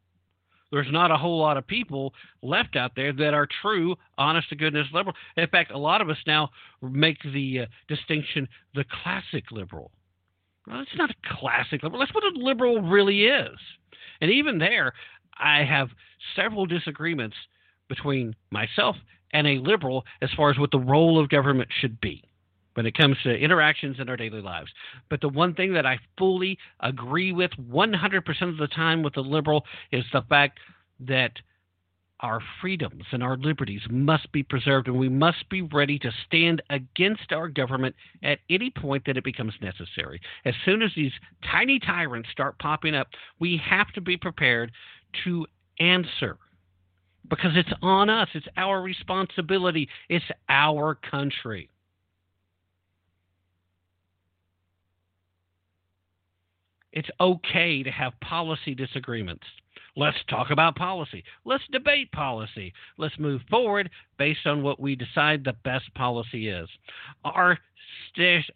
There's not a whole lot of people left out there that are true, honest to goodness liberal. In fact, a lot of us now make the uh, distinction the classic liberal. Well, it's not a classic liberal. That's what a liberal really is. And even there, I have several disagreements between myself and a liberal as far as what the role of government should be when it comes to interactions in our daily lives. But the one thing that I fully agree with 100% of the time with the liberal is the fact that our freedoms and our liberties must be preserved, and we must be ready to stand against our government at any point that it becomes necessary. As soon as these tiny tyrants start popping up, we have to be prepared to answer because it's on us, it's our responsibility, it's our country. It's okay to have policy disagreements. Let's talk about policy. Let's debate policy. Let's move forward based on what we decide the best policy is. Our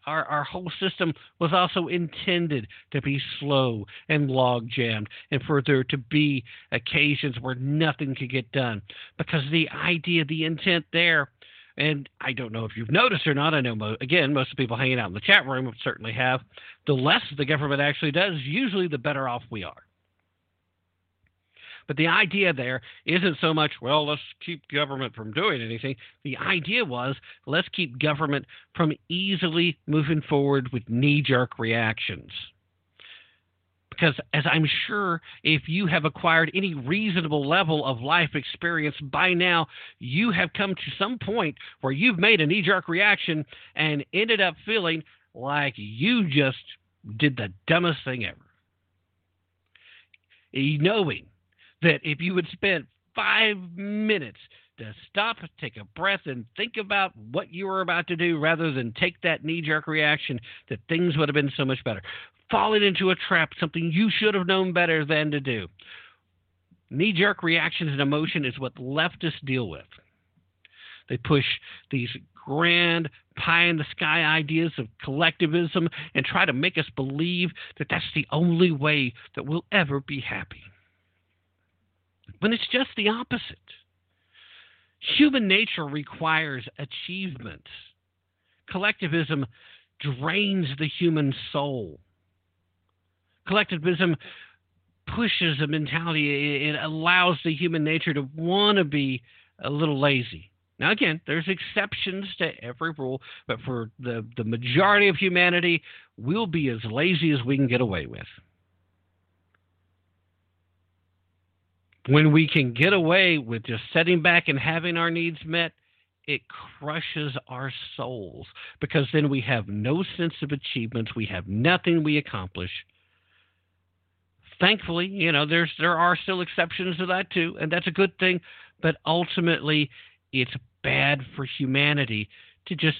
our, our whole system was also intended to be slow and log jammed and for there to be occasions where nothing could get done. Because the idea, the intent there, and I don't know if you've noticed or not. I know, mo- again, most of the people hanging out in the chat room certainly have. The less the government actually does, usually the better off we are. But the idea there isn't so much, well, let's keep government from doing anything. The idea was, let's keep government from easily moving forward with knee jerk reactions. Because, as I'm sure, if you have acquired any reasonable level of life experience by now, you have come to some point where you've made a knee jerk reaction and ended up feeling like you just did the dumbest thing ever. Knowing that if you would spend five minutes to stop, take a breath, and think about what you were about to do rather than take that knee jerk reaction, that things would have been so much better. Falling into a trap, something you should have known better than to do. Knee jerk reactions and emotion is what leftists deal with. They push these grand pie in the sky ideas of collectivism and try to make us believe that that's the only way that we'll ever be happy when it's just the opposite. Human nature requires achievement. Collectivism drains the human soul. Collectivism pushes a mentality, it allows the human nature to want to be a little lazy. Now, again, there's exceptions to every rule, but for the, the majority of humanity, we'll be as lazy as we can get away with. When we can get away with just sitting back and having our needs met, it crushes our souls because then we have no sense of achievements. We have nothing we accomplish. Thankfully, you know, there's there are still exceptions to that too, and that's a good thing. But ultimately, it's bad for humanity to just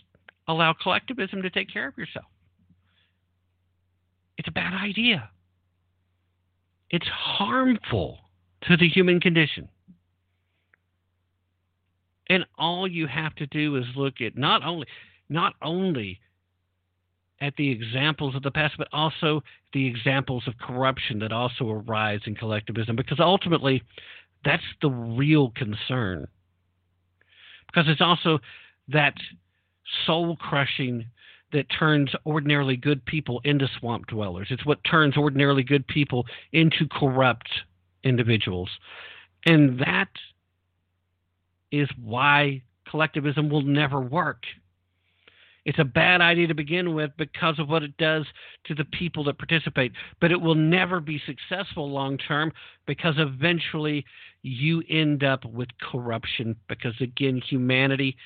allow collectivism to take care of yourself. It's a bad idea. It's harmful to the human condition. And all you have to do is look at not only not only at the examples of the past, but also the examples of corruption that also arise in collectivism, because ultimately that's the real concern. Because it's also that soul crushing that turns ordinarily good people into swamp dwellers. It's what turns ordinarily good people into corrupt individuals. And that is why collectivism will never work. It's a bad idea to begin with because of what it does to the people that participate, but it will never be successful long term because eventually you end up with corruption. Because again, humanity,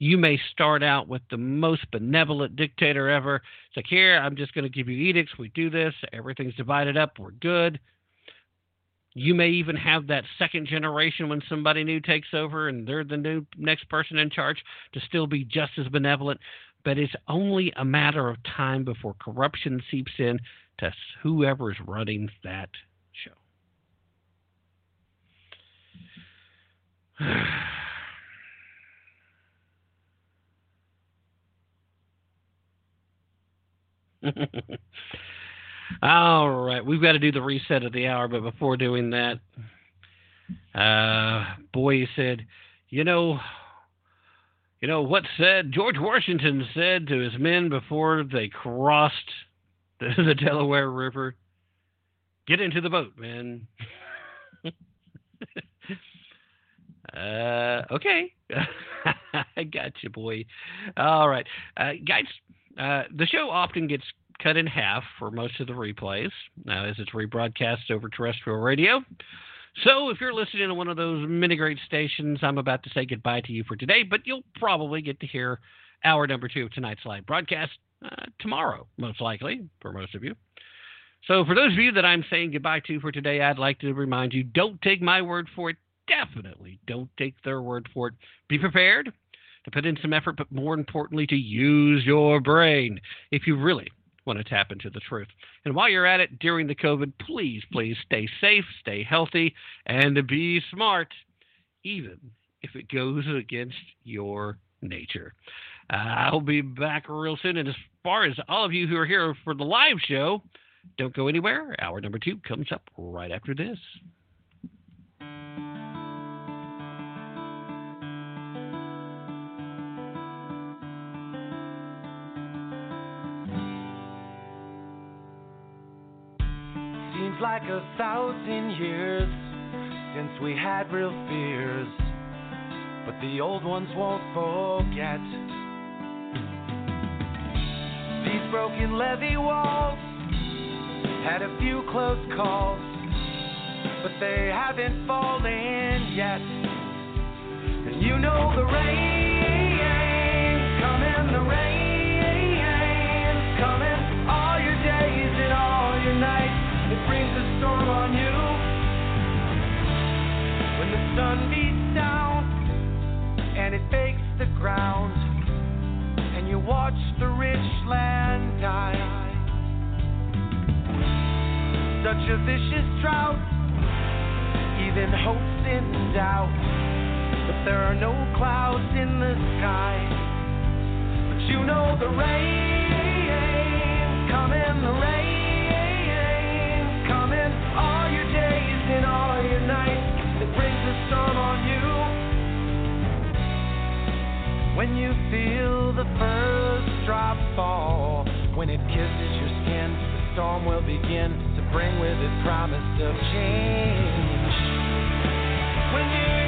you may start out with the most benevolent dictator ever. It's like, here, I'm just going to give you edicts. We do this, everything's divided up, we're good. You may even have that second generation when somebody new takes over and they're the new next person in charge to still be just as benevolent. But it's only a matter of time before corruption seeps in to whoever's running that show. All right, we've got to do the reset of the hour, but before doing that, uh, boy said, you know, you know what said George Washington said to his men before they crossed the, the Delaware River, "Get into the boat, man." uh, okay, I got you, boy. All right, uh, guys. Uh, the show often gets cut in half for most of the replays uh, as it's rebroadcast over terrestrial radio. So if you're listening to one of those mini great stations, I'm about to say goodbye to you for today, but you'll probably get to hear hour number two of tonight's live broadcast uh, tomorrow, most likely, for most of you. So for those of you that I'm saying goodbye to for today, I'd like to remind you don't take my word for it. Definitely don't take their word for it. Be prepared to put in some effort, but more importantly, to use your brain if you really want to tap into the truth. And while you're at it during the COVID, please, please stay safe, stay healthy, and be smart, even if it goes against your nature. Uh, I'll be back real soon. And as far as all of you who are here for the live show, don't go anywhere. Hour number two comes up right after this. Like a thousand years since we had real fears, but the old ones won't forget. These broken levee walls had a few close calls, but they haven't fallen yet. And you know the rain's sun beats down and it bakes the ground, and you watch the rich land die. Such a vicious drought, even hope's in doubt. But there are no clouds in the sky. But you know the rain's on you. When you feel the first drop fall, when it kisses your skin, the storm will begin to bring with it promise of change. When you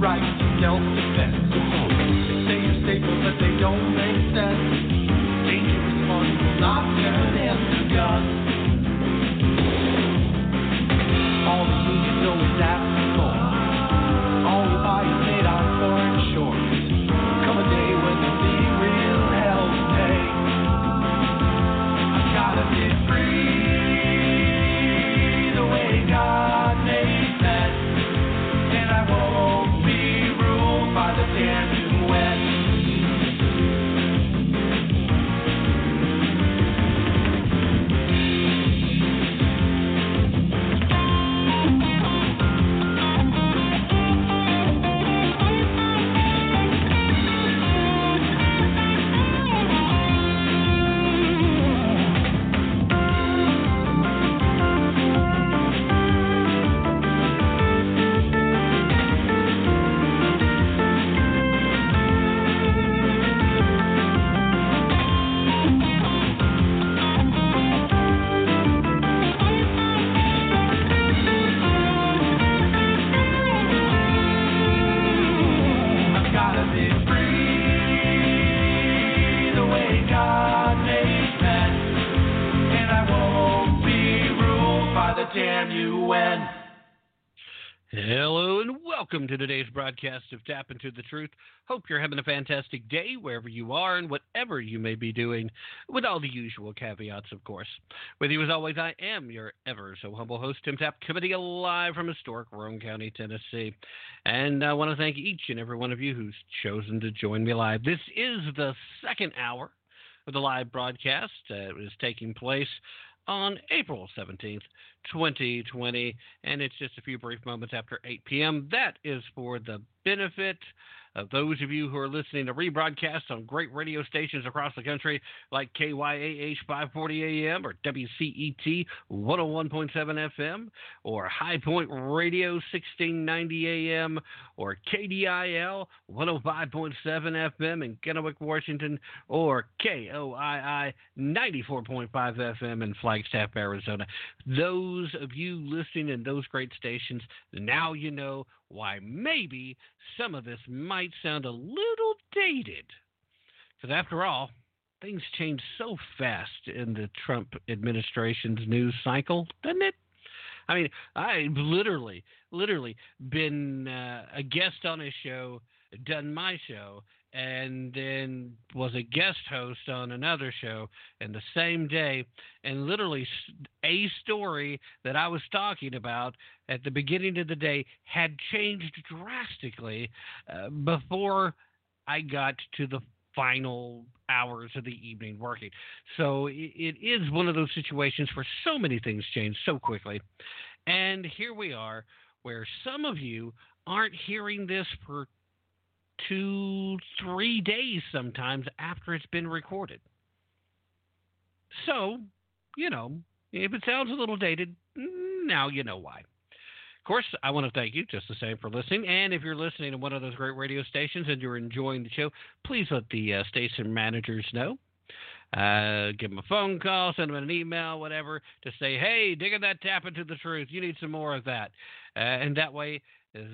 Right self-defense. They say you're stable, but they don't make sense. Dangerous ones will not turn into guns. All the unions always ask for welcome to today's broadcast of Tap Into the Truth. Hope you're having a fantastic day wherever you are and whatever you may be doing, with all the usual caveats, of course. With you as always, I am your ever so humble host, Tim Tapp, coming to you live from historic Roane County, Tennessee. And I want to thank each and every one of you who's chosen to join me live. This is the second hour of the live broadcast. Uh, it is taking place on April 17th, 2020, and it's just a few brief moments after 8 p.m. That is for the benefit of those of you who are listening to rebroadcasts on great radio stations across the country like KYAH 540 AM or WCET 101.7 FM or High Point Radio 1690 AM or KDIL 105.7 FM in Kennewick, Washington or KOII 94.5 FM in Flagstaff, Arizona. Those of you listening in those great stations, now you know why maybe some of this might sound a little dated. Because after all, things change so fast in the Trump administration's news cycle, doesn't it? I mean, I've literally, literally been uh, a guest on his show, done my show, and then was a guest host on another show in the same day and literally a story that I was talking about at the beginning of the day had changed drastically uh, before I got to the final hours of the evening working. So it is one of those situations where so many things change so quickly. And here we are where some of you aren't hearing this for two, three days sometimes after it's been recorded. So, you know, if it sounds a little dated, now you know why. Of course, I want to thank you just the same for listening. And if you're listening to one of those great radio stations and you're enjoying the show, please let the uh, station managers know. Uh, give them a phone call, send them an email, whatever, to say, hey, digging that tap into the truth. You need some more of that. Uh, and that way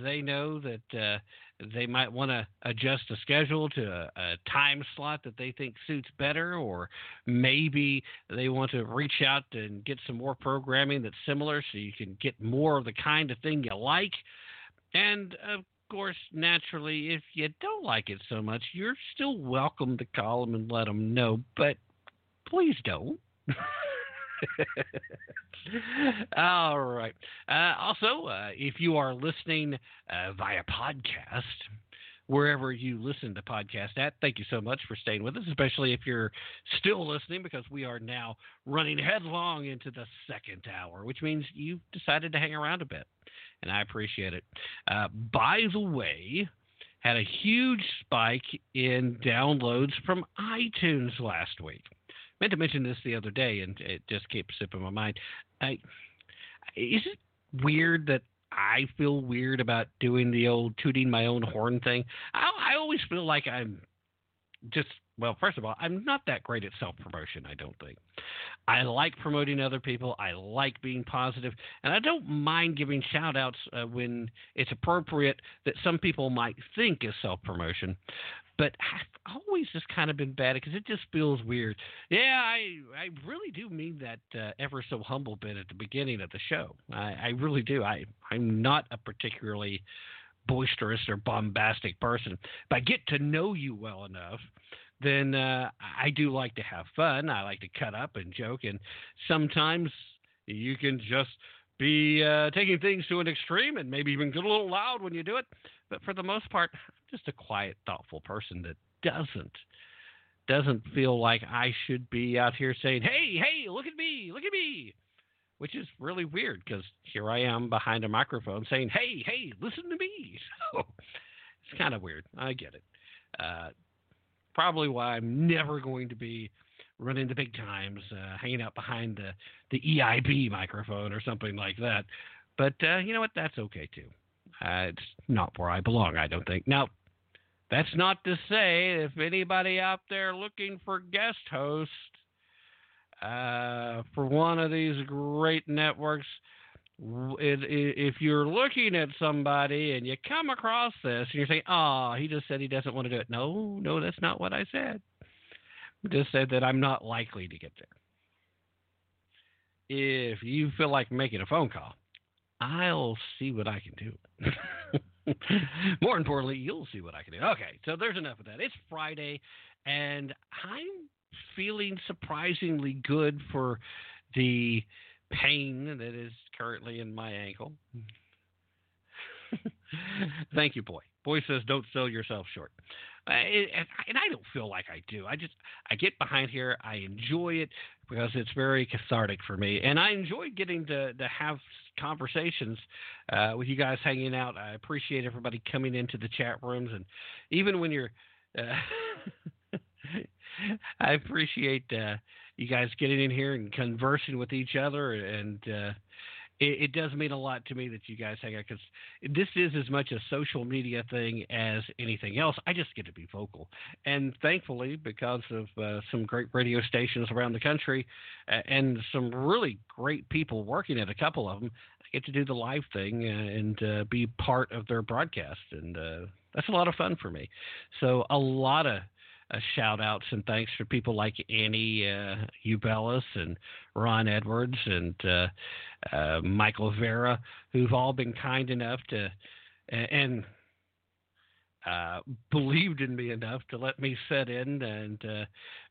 they know that uh, they might want to adjust the schedule to a, a time slot that they think suits better, or maybe they want to reach out and get some more programming that's similar so you can get more of the kind of thing you like. And of course, naturally, if you don't like it so much, you're still welcome to call them and let them know, but please don't. All right. Uh, also, uh, if you are listening uh, via podcast, wherever you listen to podcast at, thank you so much for staying with us, especially if you're still listening, because we are now running headlong into the second hour, which means you've decided to hang around a bit, and I appreciate it. Uh, by the way, had a huge spike in downloads from iTunes last week meant to mention this the other day, and it just keeps slipping my mind. I, is it weird that I feel weird about doing the old tooting my own horn thing? I, I always feel like I'm just well, first of all, I'm not that great at self promotion, I don't think. I like promoting other people, I like being positive, and I don't mind giving shout outs uh, when it's appropriate that some people might think is self promotion. But I've always just kind of been bad because it just feels weird. Yeah, I I really do mean that uh, ever so humble bit at the beginning of the show. I, I really do. I I'm not a particularly boisterous or bombastic person. If I get to know you well enough, then uh, I do like to have fun. I like to cut up and joke, and sometimes you can just be uh, taking things to an extreme and maybe even get a little loud when you do it. But for the most part, I'm just a quiet, thoughtful person that doesn't doesn't feel like I should be out here saying, "Hey, hey, look at me, look at me," which is really weird because here I am behind a microphone saying, "Hey, hey, listen to me." So it's kind of weird. I get it. Uh, probably why I'm never going to be running the big times, uh, hanging out behind the the EIB microphone or something like that. But uh, you know what? That's okay too. Uh, it's not where I belong, I don't think. Now, that's not to say if anybody out there looking for guest hosts uh, for one of these great networks, if you're looking at somebody and you come across this and you're saying, "Oh, he just said he doesn't want to do it," no, no, that's not what I said. Just said that I'm not likely to get there. If you feel like making a phone call, I'll see what I can do. More importantly, you'll see what I can do. Okay, so there's enough of that. It's Friday, and I'm feeling surprisingly good for the pain that is currently in my ankle. Thank you, boy. Boy says, "Don't sell yourself short," uh, and, and I don't feel like I do. I just I get behind here. I enjoy it because it's very cathartic for me, and I enjoy getting to to have conversations uh, with you guys hanging out. I appreciate everybody coming into the chat rooms, and even when you're. Uh, I appreciate uh, you guys getting in here and conversing with each other, and uh, it, it, does mean a lot to me that you guys hang out because this is as much a social media thing as anything else. I just get to be vocal, and thankfully, because of uh, some great radio stations around the country uh, and some really great people working at a couple of them, I get to do the live thing and uh, be part of their broadcast, and uh, that's a lot of fun for me. So a lot of uh, shout outs and thanks for people like Annie uh, and Ron Edwards and uh, uh, Michael Vera, who've all been kind enough to and uh, believed in me enough to let me sit in and uh,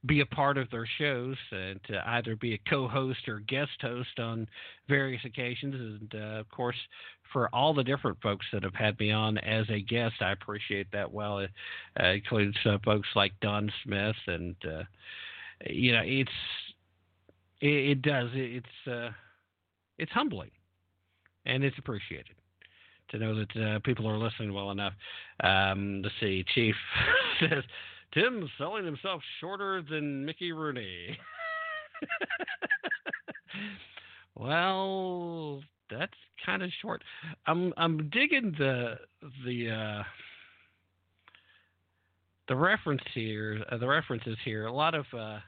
be a part of their shows and to either be a co-host or guest host on various occasions. And uh, of course, for all the different folks that have had me on as a guest, I appreciate that. Well, it uh, includes uh, folks like Don Smith, and uh, you know, it's it, it does it's it's humbling and it's appreciated to know that uh, people are listening well enough. Um, let's see. Chief says Tim's selling himself shorter than Mickey Rooney. well, that's kind of short. I'm I'm digging the the uh, the reference here. Uh, the references here. A lot of uh,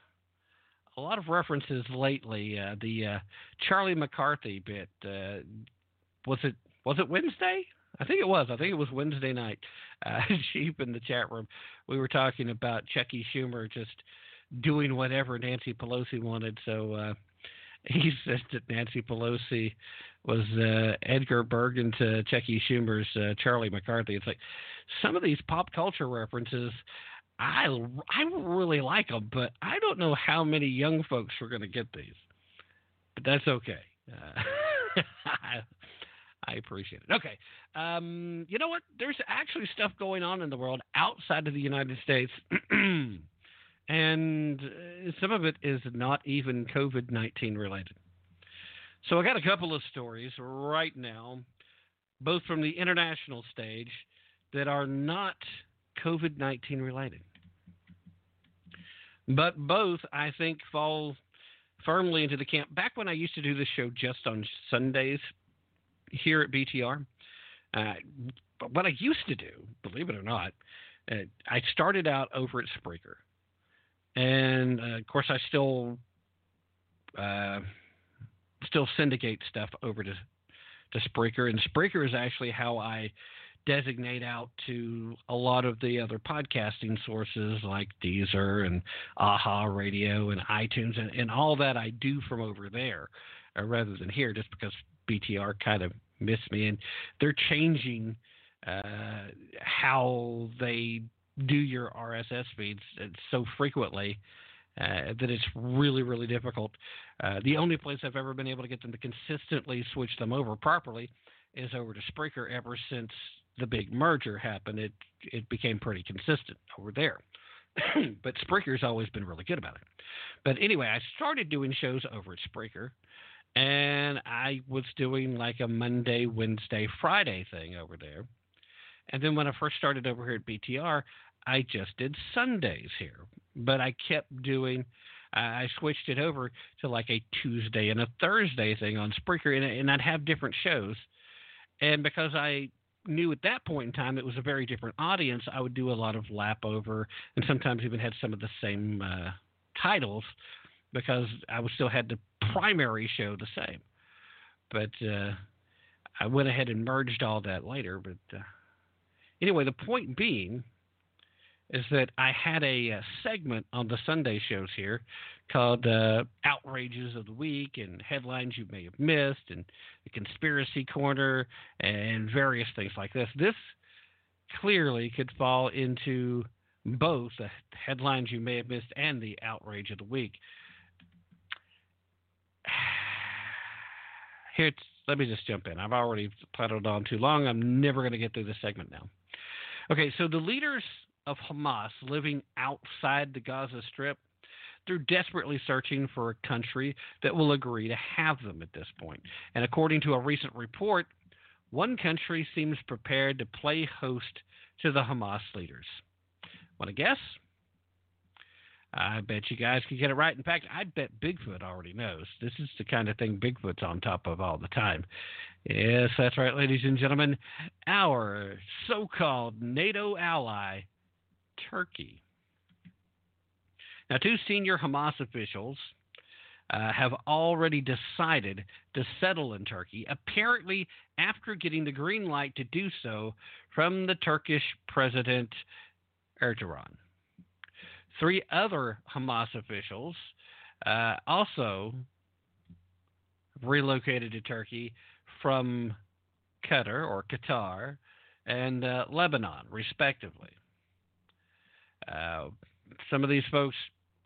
a lot of references lately. Uh, the uh, Charlie McCarthy bit. Uh, was it was it Wednesday? I think it was. I think it was Wednesday night. Uh, Sheep in the chat room, we were talking about Chucky Schumer just doing whatever Nancy Pelosi wanted. So uh, he said that Nancy Pelosi was uh, Edgar Bergen to Chucky Schumer's uh, Charlie McCarthy. It's like some of these pop culture references. I I really like them, but I don't know how many young folks are going to get these. But that's okay. Uh, I appreciate it. Okay. Um, you know what? There's actually stuff going on in the world outside of the United States. and uh, some of it is not even COVID 19 related. So I got a couple of stories right now, both from the international stage, that are not COVID 19 related. But both, I think, fall firmly into the camp. Back when I used to do this show just on Sundays, here at BTR. Uh, what I used to do, believe it or not, uh, I started out over at Spreaker. And uh, of course, I still uh, still syndicate stuff over to to Spreaker, and Spreaker is actually how I designate out to a lot of the other podcasting sources like Deezer and Aha Radio and iTunes and, and all that I do from over there uh, rather than here, just because BTR kind of missed me. And they're changing uh, how they do your RSS feeds so frequently uh, that it's really, really difficult. Uh, the only place I've ever been able to get them to consistently switch them over properly is over to Spreaker. Ever since the big merger happened, it it became pretty consistent over there. but Spreaker's always been really good about it. But anyway, I started doing shows over at Spreaker, and I was doing like a Monday, Wednesday, Friday thing over there. And then when I first started over here at BTR, I just did Sundays here, but I kept doing. I switched it over to like a Tuesday and a Thursday thing on Spreaker, and, and I'd have different shows. And because I knew at that point in time it was a very different audience, I would do a lot of lap over, and sometimes even had some of the same uh, titles because I would still had the primary show the same. But uh, I went ahead and merged all that later. But uh, anyway, the point being is that I had a, a, uh, segment on the Sunday shows here called uh, Outrages of the Week and Headlines You May Have Missed and the Conspiracy Corner and various things like this. This clearly could fall into both the headlines you may have missed and the outrage of the week. Here, let me just jump in. I've already prattled on too long. I'm never going to get through this segment now. Okay, so the leaders of Hamas living outside the Gaza Strip, they're desperately searching for a country that will agree to have them at this point. And according to a recent report, one country seems prepared to play host to the Hamas leaders. Want to guess? I bet you guys could get it right. In fact, I bet Bigfoot already knows. This is the kind of thing Bigfoot's on top of all the time. Yes, that's right, ladies and gentlemen. Our so called NATO ally Turkey. Now, two senior Hamas officials uh, have already decided to settle in Turkey, apparently after getting the green light to do so from the Turkish President Erdogan. Three other Hamas officials uh, also relocated to Turkey from Qatar or Qatar and uh, Lebanon, respectively. Uh, some of these folks,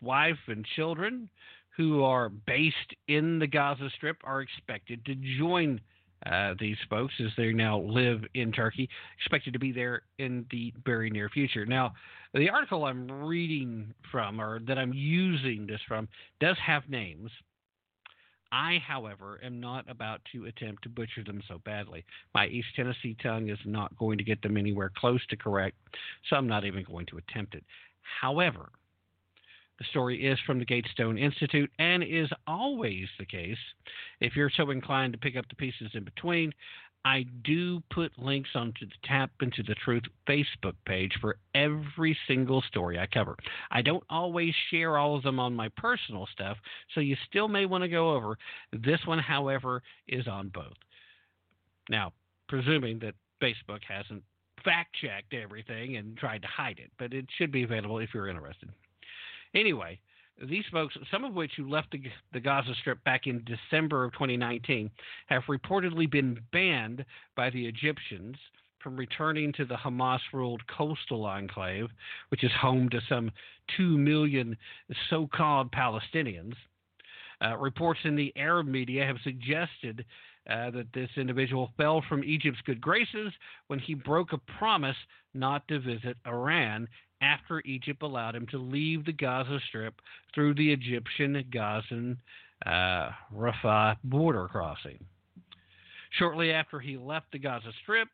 wife and children who are based in the Gaza Strip, are expected to join uh, these folks as they now live in Turkey, expected to be there in the very near future. Now, the article I'm reading from, or that I'm using this from, does have names. I, however, am not about to attempt to butcher them so badly. My East Tennessee tongue is not going to get them anywhere close to correct, so I'm not even going to attempt it. However, the story is from the Gatestone Institute and is always the case. If you're so inclined to pick up the pieces in between, I do put links onto the Tap into the Truth Facebook page for every single story I cover. I don't always share all of them on my personal stuff, so you still may want to go over. This one, however, is on both. Now, presuming that Facebook hasn't fact checked everything and tried to hide it, but it should be available if you're interested. Anyway, these folks, some of which who left the, the, Gaza Strip back in December of 2019, have reportedly been banned by the Egyptians from returning to the Hamas ruled coastal enclave, which is home to some 2 million so called Palestinians. Uh, reports in the Arab media have suggested uh, that this individual fell from Egypt's good graces when he broke a promise not to visit Iran after Egypt allowed him to leave the Gaza Strip through the Egyptian Gazan uh, Rafah border crossing. Shortly after he left the Gaza Strip,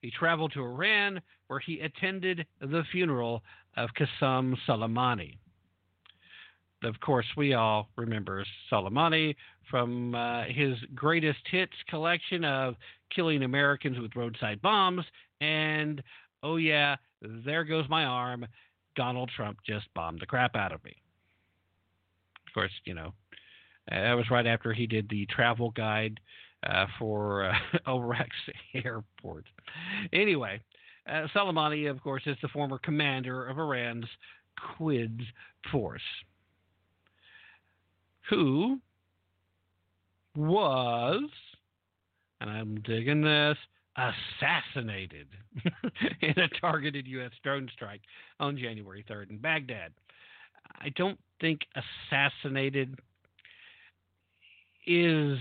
he traveled to Iran where he attended the funeral of Qasem Soleimani. Of course, we all remember Soleimani from uh, his greatest hits collection of killing Americans with roadside bombs and, oh yeah, there goes my arm. Donald Trump just bombed the crap out of me. Of course, you know, that was right after he did the travel guide uh, for uh, Iraq's airport. Anyway, uh, Soleimani, of course, is the former commander of Iran's Quds force, who was, and I'm digging this, assassinated in a targeted U.S. drone strike on January 3rd in Baghdad. I don't think assassinated is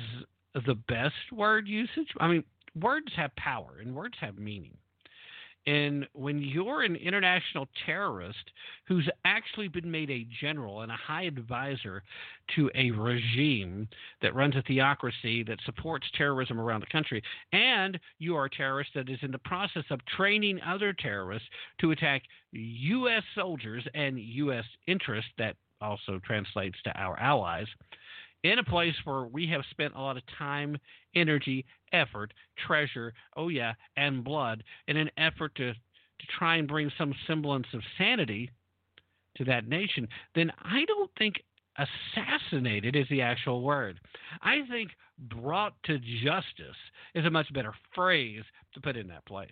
the best word usage. I mean, words have power and words have meaning. And when you're an international terrorist who's actually been made a general and a high advisor to a regime that runs a theocracy that supports terrorism around the country, and you are a terrorist that is in the process of training other terrorists to attack U.S. soldiers and U.S. interests, that also translates to our allies in a place where we have spent a lot of time, energy, effort, treasure, oh yeah, and blood in an effort to, to try and bring some semblance of sanity to that nation, then I don't think assassinated is the actual word. I think brought to justice is a much better phrase to put in that place.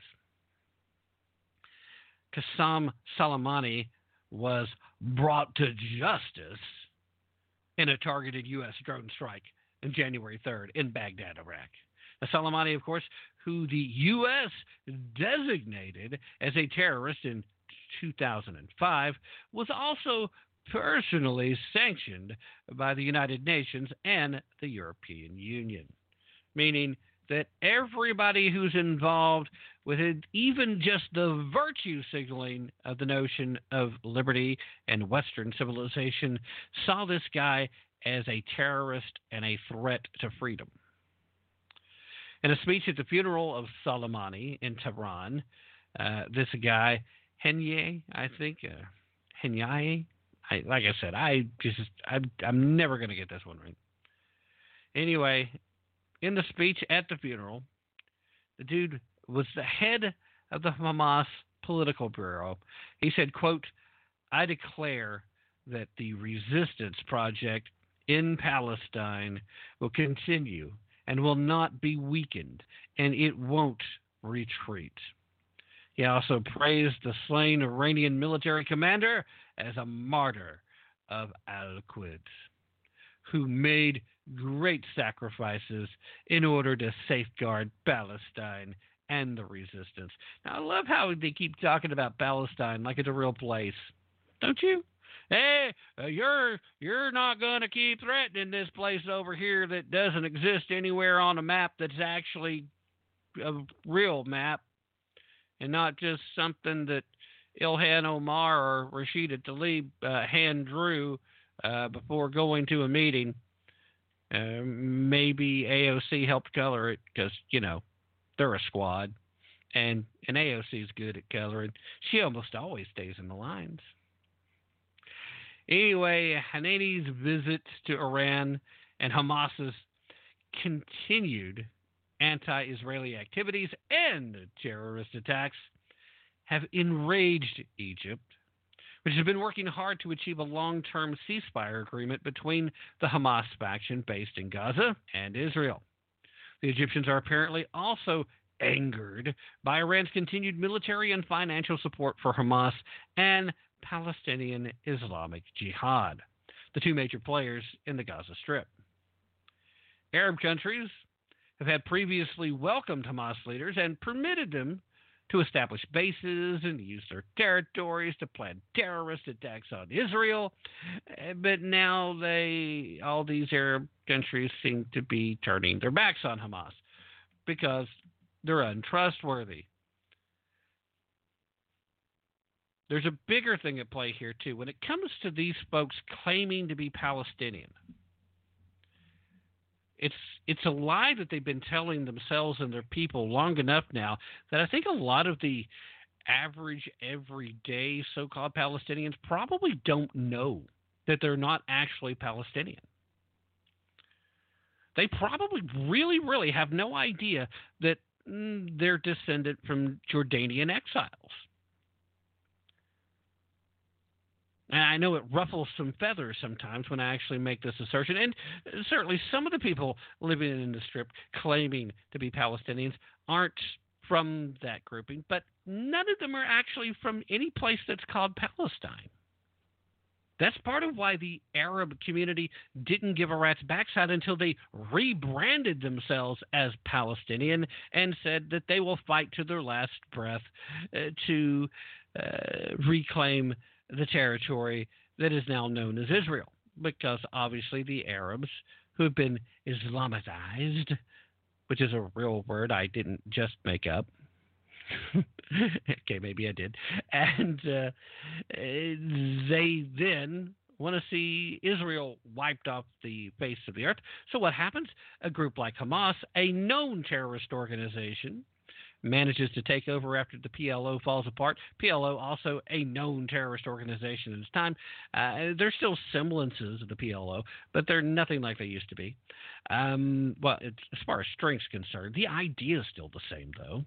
Qasem Soleimani was brought to justice in a targeted U.S. drone strike on January 3rd in Baghdad, Iraq. Soleimani, of course, who the U.S. designated as a terrorist in 2005, was also personally sanctioned by the United Nations and the European Union, meaning that everybody who's involved with it, even just the virtue signaling of the notion of liberty and Western civilization, saw this guy as a terrorist and a threat to freedom. In a speech at the funeral of Soleimani in Tehran, uh, this guy, Henye, I think, uh, I, like I said, I just, I'm, I'm never going to get this one right. Anyway, in the speech at the funeral, the dude was the head of the Hamas political bureau. He said, quote, I declare that the resistance project in Palestine will continue and will not be weakened, and it won't retreat. He also praised the slain Iranian military commander as a martyr of Al Quds, who made great sacrifices in order to safeguard Palestine and the resistance. Now, I love how they keep talking about Palestine like it's a real place. Don't you? Hey, uh, you're you're not going to keep threatening this place over here that doesn't exist anywhere on a map that's actually a real map and not just something that Ilhan Omar or Rashida Tlaib uh, hand drew uh, before going to a meeting. Uh, maybe AOC helped color it because you know they're a squad, and and AOC is good at coloring. She almost always stays in the lines. Anyway, Hanani's visit to Iran and Hamas's continued anti Israeli activities and terrorist attacks have enraged Egypt, which has been working hard to achieve a long term ceasefire agreement between the Hamas faction based in Gaza and Israel. The Egyptians are apparently also angered by Iran's continued military and financial support for Hamas and Palestinian Islamic Jihad, the two major players in the Gaza Strip. Arab countries have had previously welcomed Hamas leaders and permitted them to establish bases and use their territories to plan terrorist attacks on Israel. Eh, but now they all these Arab countries seem to be turning their backs on Hamas because they're untrustworthy. There's a bigger thing at play here too. When it comes to these folks claiming to be Palestinian, it's it's a lie that they've been telling themselves and their people long enough now that I think a lot of the average everyday so-called Palestinians probably don't know that they're not actually Palestinian. They probably really really have no idea that mm, they're descended from Jordanian exiles. And I know it ruffles some feathers sometimes when I actually make this assertion. And certainly some of the people living in the strip claiming to be Palestinians aren't from that grouping, but none of them are actually from any place that's called Palestine. That's part of why the Arab community didn't give a rat's backside until they rebranded themselves as Palestinian and said that they will fight to their last breath uh, to uh, reclaim the territory that is now known as Israel. Because obviously the Arabs, who have been Islamized, which is a real word I didn't just make up, okay, maybe I did. And uh, they then want to see Israel wiped off the face of the earth. So what happens? A group like Hamas, a known terrorist organization, manages to take over after the PLO falls apart. PLO also a known terrorist organization in its time. Uh, there's still semblances of the PLO, but they're nothing like they used to be. Um, well, as far as strength's concerned, the idea is still the same though.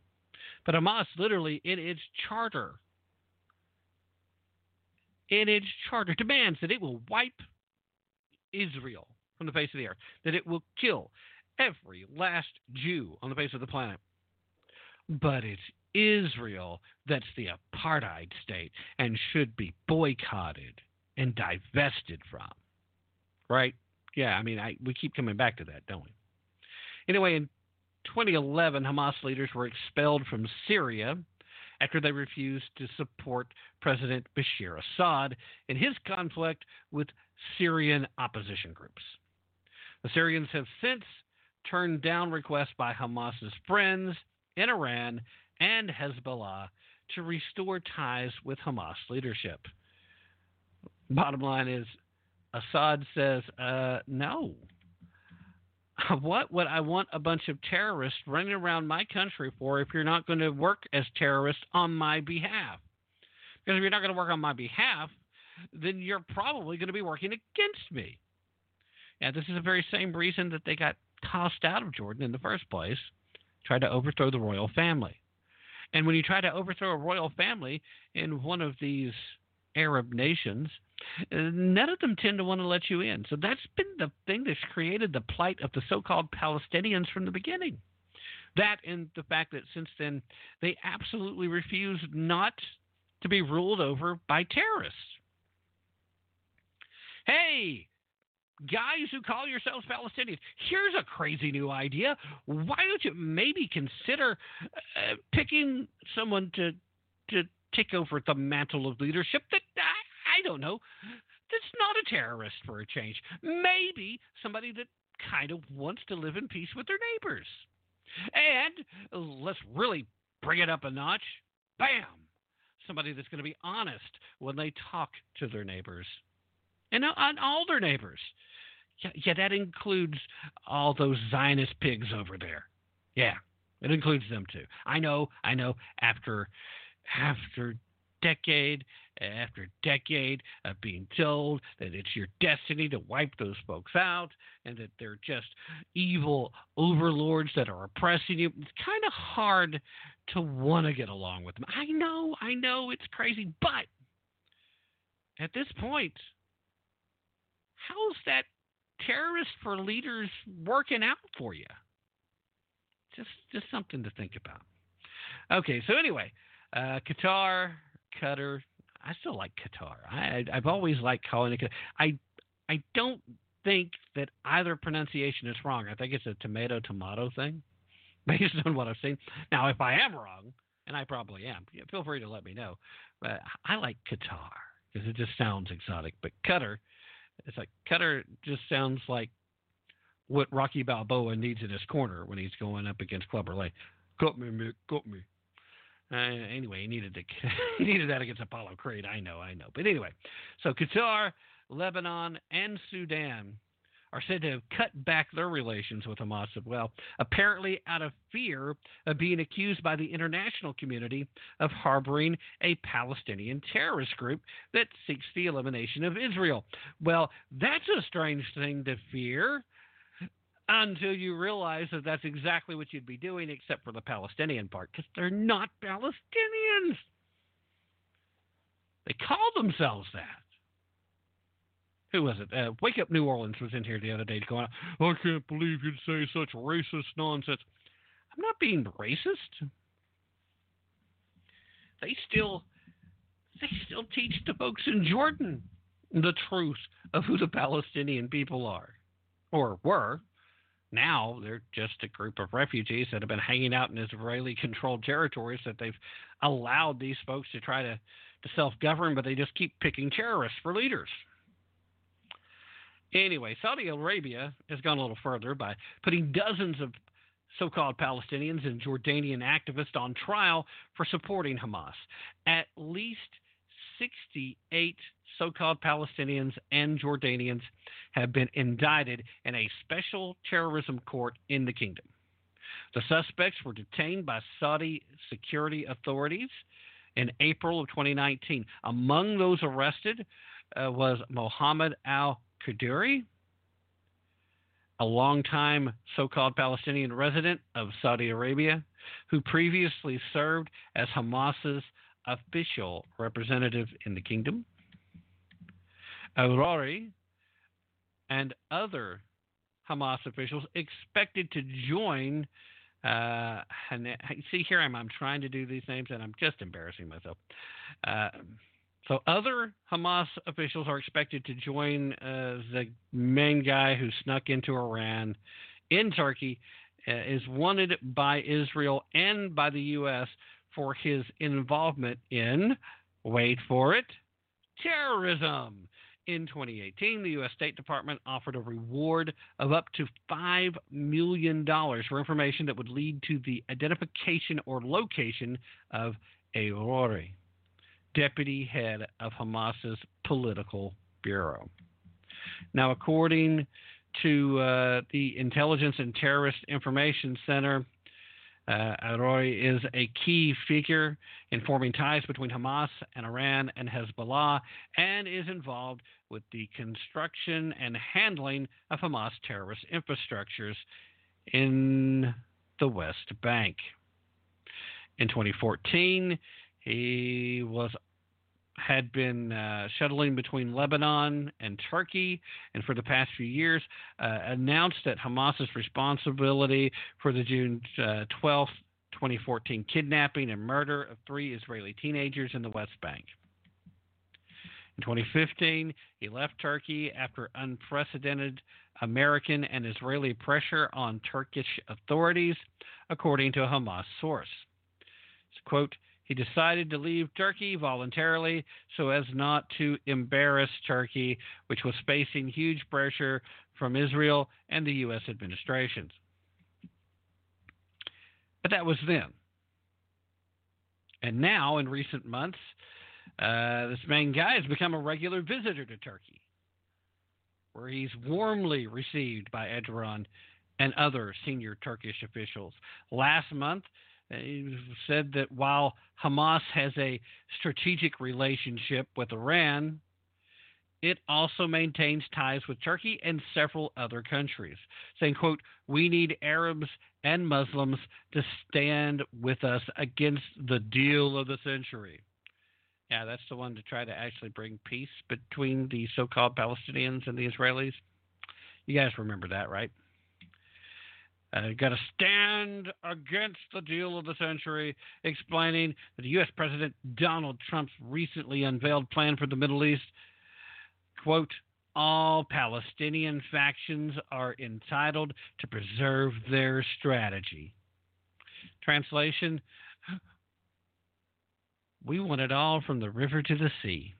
But Hamas, literally in its charter, in its charter, demands that it will wipe Israel from the face of the earth, that it will kill every last Jew on the face of the planet. But it's Israel that's the apartheid state and should be boycotted and divested from. Right? Yeah, I mean, I, we keep coming back to that, don't we? Anyway, in 2011, Hamas leaders were expelled from Syria after they refused to support President Bashir Assad in his conflict with Syrian opposition groups. The Syrians have since turned down requests by Hamas's friends in Iran and Hezbollah to restore ties with Hamas leadership. Bottom line is, Assad says, uh, no, what would I want a bunch of terrorists running around my country for if you're not going to work as terrorists on my behalf? Because if you're not going to work on my behalf, then you're probably going to be working against me. Yeah, this is the very same reason that they got tossed out of Jordan in the first place, tried to overthrow the royal family. And when you try to overthrow a royal family in one of these Arab nations, uh, none of them tend to want to let you in. So that's been the thing that's created the plight of the so called Palestinians from the beginning. That and the fact that since then they absolutely refuse not to be ruled over by terrorists. Hey, guys who call yourselves Palestinians, here's a crazy new idea. Why don't you maybe consider uh, picking someone to to take over the mantle of leadership that I don't know, that's not a terrorist for a change. Maybe somebody that kind of wants to live in peace with their neighbors. And let's really bring it up a notch. Bam! Somebody that's going to be honest when they talk to their neighbors. And on all their neighbors. Yeah, yeah, that includes all those Zionist pigs over there. Yeah, it includes them too. I know, I know. After after decade after decade of being told that it's your destiny to wipe those folks out and that they're just evil overlords that are oppressing you. It's kind of hard to want to get along with them. I know, I know it's crazy, but at this point, how's that terrorist for leaders working out for you? Just just something to think about. Okay, so anyway, uh, Qatar, Qatar, I still like Qatar. I, I've always liked calling it. I I don't think that either pronunciation is wrong. I think it's a tomato tomato thing, based on what I've seen. Now, if I am wrong, and I probably am, feel free to let me know. But I like Qatar because it just sounds exotic. But Qatar, it's like Cutter just sounds like what Rocky Balboa needs in his corner when he's going up against Clubber Lang. Cut me, Mick, cut me. Uh, anyway, he needed to he needed that against Apollo Creed. I know, I know. But anyway, so Qatar, Lebanon, and Sudan are said to have cut back their relations with Hamas as well, apparently out of fear of being accused by the international community of harboring a Palestinian terrorist group that seeks the elimination of Israel. Well, that's a strange thing to fear until you realize that that's exactly what you'd be doing, except for the Palestinian part, because they're not Palestinians. They call themselves that. Who was it? Uh, Wake Up New Orleans was in here the other day going, I can't believe you'd say such racist nonsense. I'm not being racist. They still they still teach the folks in Jordan the truth of who the Palestinian people are or were. Now they're just a group of refugees that have been hanging out in Israeli controlled territories that they've allowed these folks to try to, to self govern, but they just keep picking terrorists for leaders. Anyway, Saudi Arabia has gone a little further by putting dozens of so called Palestinians and Jordanian activists on trial for supporting Hamas. At least 68 so called Palestinians and Jordanians have been indicted in a special terrorism court in the kingdom. The suspects were detained by Saudi security authorities in April of 2019. Among those arrested uh, was Mohammed al Qadiri, a longtime so called Palestinian resident of Saudi Arabia, who previously served as Hamas's official representative in the kingdom. Arouri and other Hamas officials expected to join. Uh, see, here I'm, I'm trying to do these names and I'm just embarrassing myself. Uh, so, other Hamas officials are expected to join uh, the main guy who snuck into Iran in Turkey, uh, is wanted by Israel and by the U.S. for his involvement in, wait for it, terrorism. In 2018, the U.S. State Department offered a reward of up to $5 million for information that would lead to the identification or location of Arouri deputy head of Hamas's political bureau. Now, according to uh, the Intelligence and Terrorist Information Center, uh, Arouri is a key figure in forming ties between Hamas and Iran and Hezbollah and is involved with the construction and handling of Hamas terrorist infrastructures in the West Bank. In 2014, he was had been uh, shuttling between Lebanon and Turkey, and for the past few years, uh, announced that Hamas's responsibility for the June uh, 12th, 2014 kidnapping and murder of three Israeli teenagers in the West Bank. In 2015, he left Turkey after unprecedented American and Israeli pressure on Turkish authorities, according to a Hamas source. Quote, he decided to leave Turkey voluntarily so as not to embarrass Turkey, which was facing huge pressure from Israel and the U.S. administrations. But that was then. And now, in recent months, uh, this main guy has become a regular visitor to Turkey, where he's warmly received by Erdogan and other senior Turkish officials. Last month, said that while Hamas has a strategic relationship with Iran, it also maintains ties with Turkey and several other countries, saying, quote, we need Arabs and Muslims to stand with us against the deal of the century. Yeah, that's the one to try to actually bring peace between the so called Palestinians and the Israelis. You guys remember that, right? Uh, got to stand against the deal of the century, explaining that U.S. President Donald Trump's recently unveiled plan for the Middle East, quote, all Palestinian factions are entitled to preserve their strategy. Translation We want it all from the river to the sea.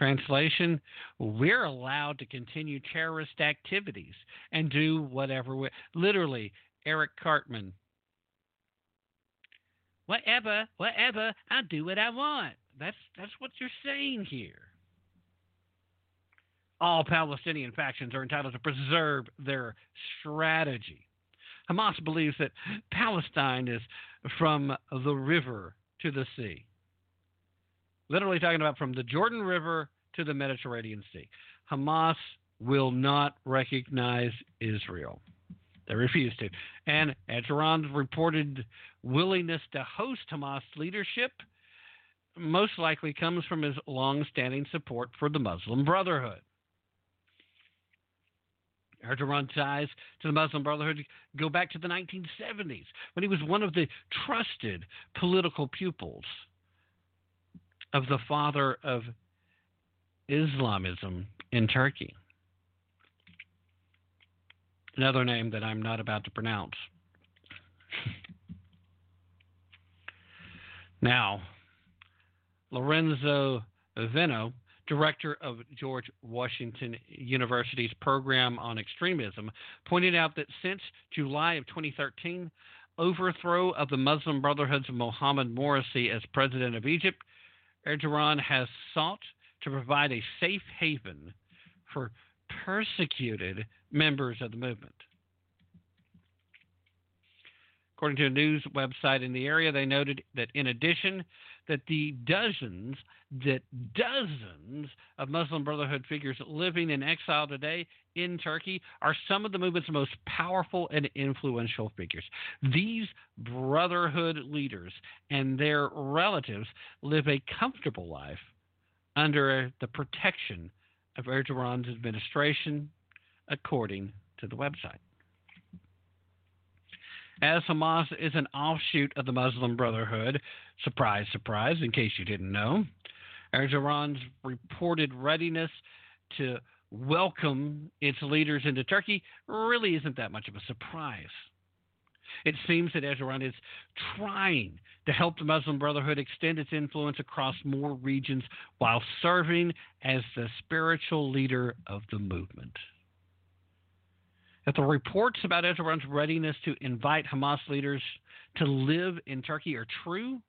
Translation We're allowed to continue terrorist activities and do whatever we. Literally, Eric Cartman. Whatever, whatever, I'll do what I want. That's that's what you're saying here. All Palestinian factions are entitled to preserve their strategy. Hamas believes that Palestine is from the river to the sea literally talking about from the Jordan River to the Mediterranean Sea. Hamas will not recognize Israel. They refuse to. And Iran's reported willingness to host Hamas leadership most likely comes from his long-standing support for the Muslim Brotherhood. Erdogan's ties to the Muslim Brotherhood go back to the 1970s when he was one of the trusted political pupils of the father of Islamism in Turkey. Another name that I'm not about to pronounce. now, Lorenzo Vidino, director of George Washington University's program on extremism, pointed out that since July of 2013, overthrow of the Muslim Brotherhood's Mohammed Morsi as president of Egypt, Erdogan has sought to provide a safe haven for persecuted members of the movement. According to a news website in the area, they noted that in addition that the dozens that dozens of Muslim Brotherhood figures living in exile today in Turkey are some of the movement's most powerful and influential figures. These Brotherhood leaders and their relatives live a comfortable life under the protection of Erdogan's administration, according to the website. As Hamas is an offshoot of the Muslim Brotherhood, surprise, surprise, in case you didn't know, Erdogan's reported readiness to welcome its leaders into Turkey really isn't that much of a surprise. It seems that Erdogan is trying to help the Muslim Brotherhood extend its influence across more regions while serving as the spiritual leader of the movement. If the reports about Erdogan's readiness to invite Hamas leaders to live in Turkey are true,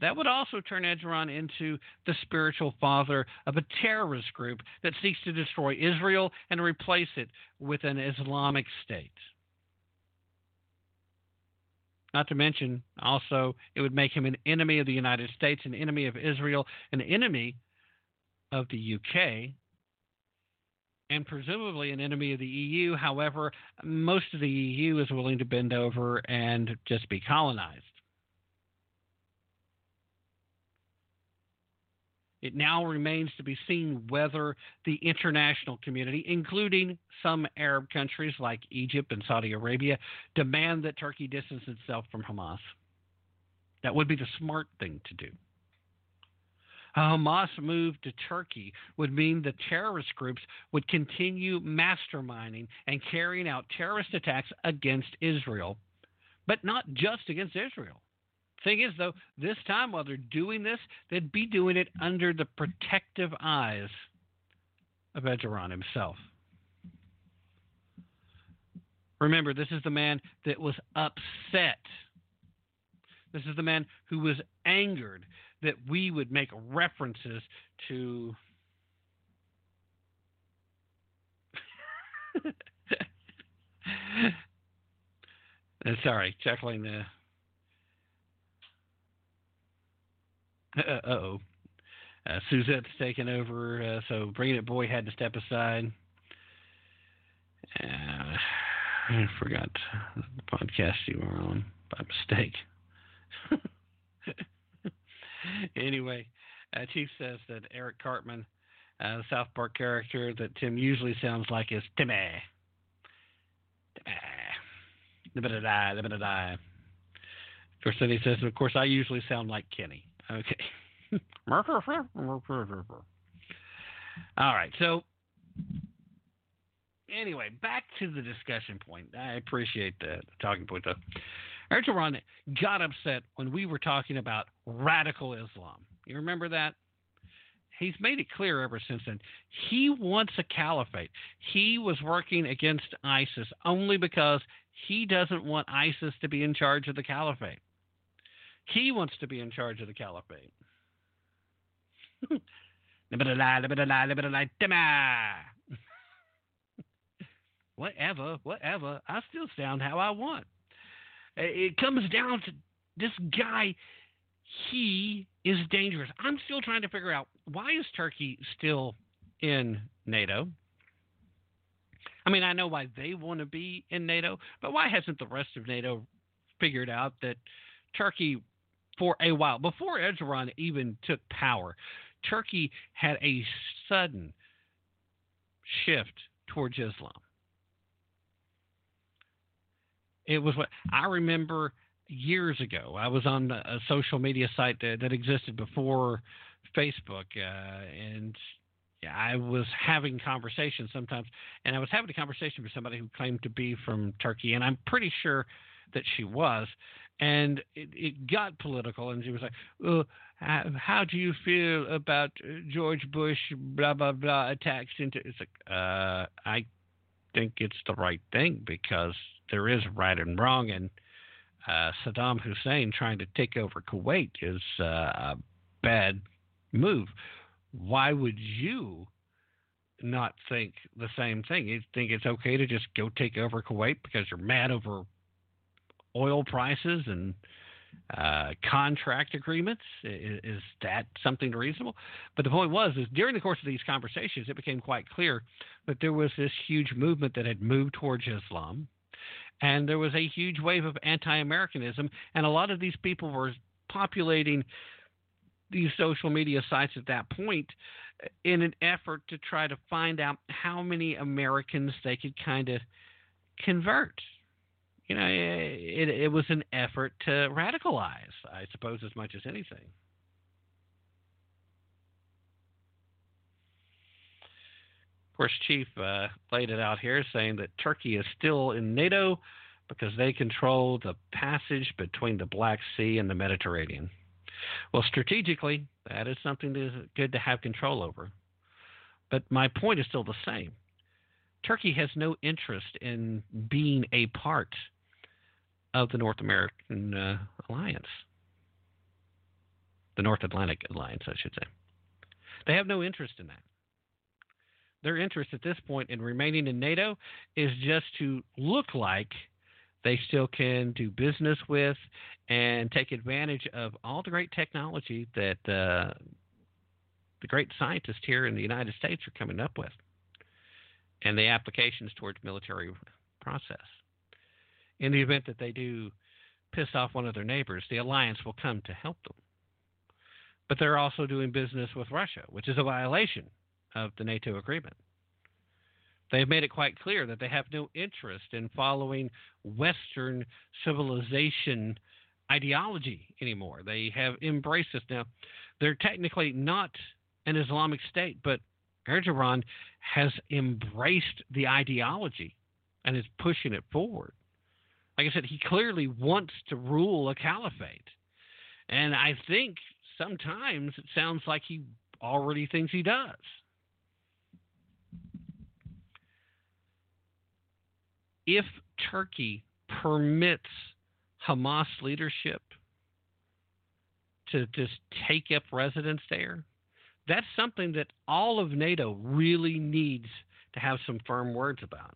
that would also turn Erdogan into the spiritual father of a terrorist group that seeks to destroy Israel and replace it with an Islamic state. Not to mention, also, it would make him an enemy of the United States, an enemy of Israel, an enemy of the UK, and presumably an enemy of the EU. However, most of the EU is willing to bend over and just be colonized. It now remains to be seen whether the international community, including some Arab countries like Egypt and Saudi Arabia, demand that Turkey distance itself from Hamas. That would be the smart thing to do. A Hamas move to Turkey would mean the terrorist groups would continue masterminding and carrying out terrorist attacks against Israel, but not just against Israel. Thing is, though, this time while they're doing this, they'd be doing it under the protective eyes of Erdogan himself. Remember, this is the man that was upset. This is the man who was angered that we would make references to. Sorry, chuckling the Uh oh. Uh, Suzette's taken over, uh, so Bringing It Boy had to step aside. Uh, I forgot the podcast you were on by mistake. anyway, uh, Chief says that Eric Cartman, uh, the South Park character that Tim usually sounds like, is Timmy. Timmy. Of course, then he says, of course, I usually sound like Kenny. Okay. All right. So, anyway, back to the discussion point. I appreciate the talking point, though. Erdogan got upset when we were talking about radical Islam. You remember that? He's made it clear ever since then. He wants a caliphate. He was working against ISIS only because he doesn't want ISIS to be in charge of the caliphate. He wants to be in charge of the caliphate. whatever, whatever. I still sound how I want. It comes down to this guy. He is dangerous. I'm still trying to figure out why is Turkey still in NATO? I mean, I know why they want to be in NATO, but why hasn't the rest of NATO figured out that Turkey for a while. Before Erdogan even took power, Turkey had a sudden shift towards Islam. It was what I remember years ago. I was on a social media site that, that existed before Facebook, uh, and I was having conversations sometimes, and I was having a conversation with somebody who claimed to be from Turkey, and I'm pretty sure that she was. And it, it got political, and she was like, well, how, how do you feel about George Bush, blah, blah, blah, attacks into. It's like, uh, I think it's the right thing because there is right and wrong, and uh, Saddam Hussein trying to take over Kuwait is uh, a bad move. Why would you not think the same thing? You think it's okay to just go take over Kuwait because you're mad over oil prices and uh, contract agreements? Is, is, that something reasonable? But the point was, is during the course of these conversations, it became quite clear that there was this huge movement that had moved towards Islam, and there was a huge wave of anti-Americanism, and a lot of these people were populating these social media sites at that point eh, in an effort to try to find out how many Americans they could kind of convert. You know, eh, it, it was an effort to radicalize, I suppose, as much as anything. Of course, Chief uh, laid it out here saying that Turkey is still in NATO because they control the passage between the Black Sea and the Mediterranean. Well, strategically, that is something that is good to have control over. But my point is still the same. Turkey has no interest in being a part of the North American uh, alliance, the North Atlantic alliance, I should say. They have no interest in that. Their interest at this point in remaining in NATO is just to look like they still can do business with and take advantage of all the great technology that uh, the great scientists here in the United States are coming up with and the applications towards military process. In the event that they do piss off one of their neighbors, the alliance will come to help them. But they're also doing business with Russia, which is a violation of the NATO agreement. They've made it quite clear that they have no interest in following Western civilization ideology anymore. They have embraced this now. They're technically not an Islamic state, but Erdogan has embraced the ideology and is pushing it forward. Like I said, he clearly wants to rule a caliphate. And I think sometimes it sounds like he already thinks he does. If Turkey permits Hamas leadership to just take up residence there, that's something that all of NATO really needs to have some firm words about.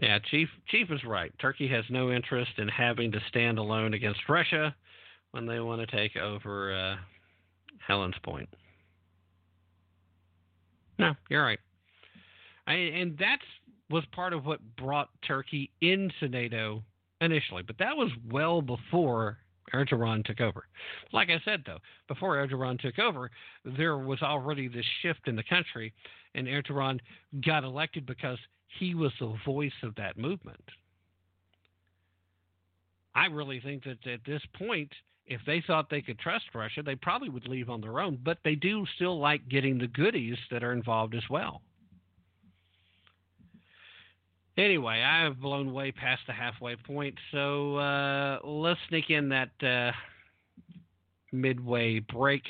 Yeah, Chief Chief is right. Turkey has no interest in having to stand alone against Russia when they want to take over uh, Hellespont. No, you're right. I, and that was part of what brought Turkey into NATO initially, but that was well before Erdogan took over. Like I said, though, before Erdogan took over, there was already this shift in the country, and Erdogan got elected because he was the voice of that movement. I really think that at this point, if they thought they could trust Russia, they probably would leave on their own, but they do still like getting the goodies that are involved as well. Anyway, I have blown way past the halfway point, so uh, let's sneak in that uh, midway break.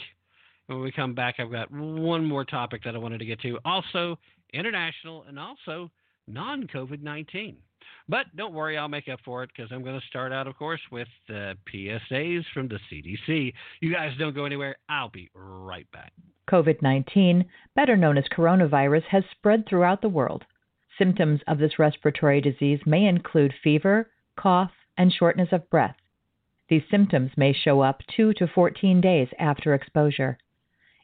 When we come back, I've got one more topic that I wanted to get to. Also, international and also non COVID 19. But don't worry, I'll make up for it because I'm going to start out, of course, with the PSAs from the CDC. You guys don't go anywhere. I'll be right back. COVID 19, better known as coronavirus, has spread throughout the world. Symptoms of this respiratory disease may include fever, cough, and shortness of breath. These symptoms may show up 2 to 14 days after exposure.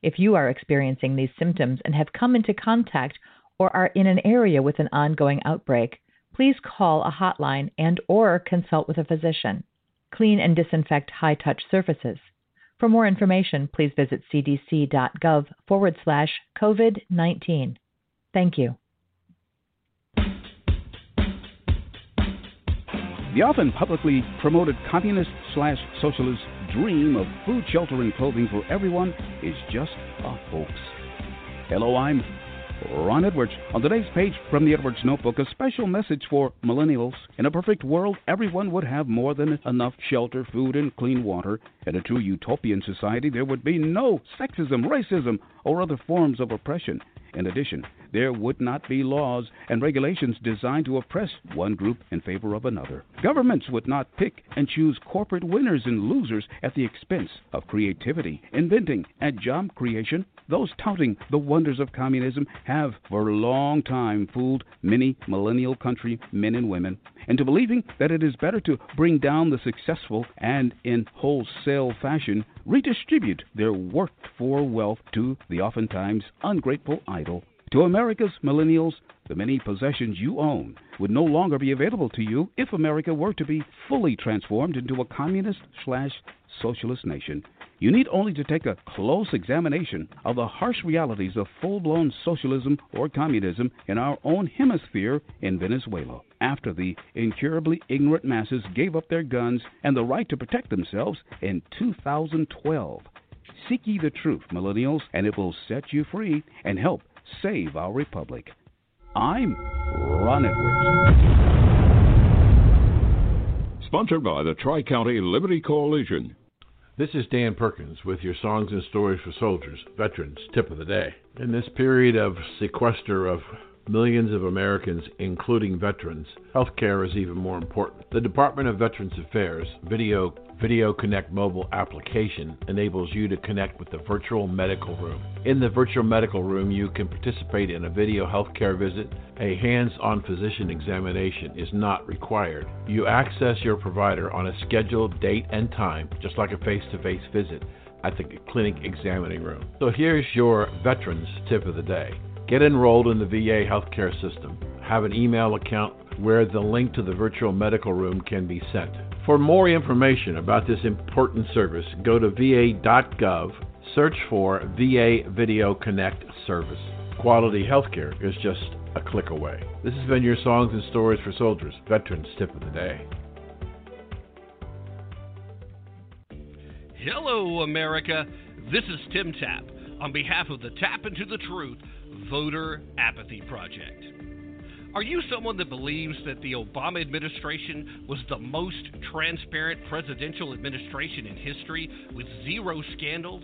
If you are experiencing these symptoms and have come into contact or are in an area with an ongoing outbreak, please call a hotline and or consult with a physician. Clean and disinfect high-touch surfaces. For more information, please visit cdc.gov forward slash COVID 19. Thank you. The often publicly promoted communist slash socialist dream of food, shelter, and clothing for everyone is just a hoax. Hello, I'm Ron Edwards. On today's page from the Edwards Notebook, a special message for millennials. In a perfect world, everyone would have more than enough shelter, food, and clean water. In a true utopian society, there would be no sexism, racism, or other forms of oppression. In addition, there would not be laws and regulations designed to oppress one group in favor of another. Governments would not pick and choose corporate winners and losers at the expense of creativity, inventing, and job creation. Those touting the wonders of communism have for a long time fooled many millennial country men and women into believing that it is better to bring down the successful and in wholesale fashion redistribute their worked for wealth to the oftentimes ungrateful idle. To America's millennials, the many possessions you own would no longer be available to you if America were to be fully transformed into a communist slash socialist nation. You need only to take a close examination of the harsh realities of full blown socialism or communism in our own hemisphere in Venezuela after the incurably ignorant masses gave up their guns and the right to protect themselves in 2012. Seek ye the truth, millennials, and it will set you free and help save our republic. I'm Ron Edwards. Sponsored by the Tri County Liberty Coalition. This is Dan Perkins with your songs and stories for soldiers, veterans, tip of the day. In this period of sequester of millions of Americans, including veterans, healthcare is even more important. The Department of Veterans Affairs Video Video Connect mobile application enables you to connect with the virtual medical room. In the virtual medical room, you can participate in a video healthcare visit. A hands on physician examination is not required. You access your provider on a scheduled date and time, just like a face to face visit at the clinic examining room. So here's your veterans tip of the day. Get enrolled in the VA healthcare system. Have an email account where the link to the virtual medical room can be sent. For more information about this important service, go to va.gov, search for VA Video Connect service. Quality healthcare is just a click away. This has been your Songs and Stories for Soldiers, Veterans Tip of the Day. Hello, America. This is Tim Tapp on behalf of the Tap into the Truth Voter Apathy Project. Are you someone that believes that the Obama administration was the most transparent presidential administration in history with zero scandals?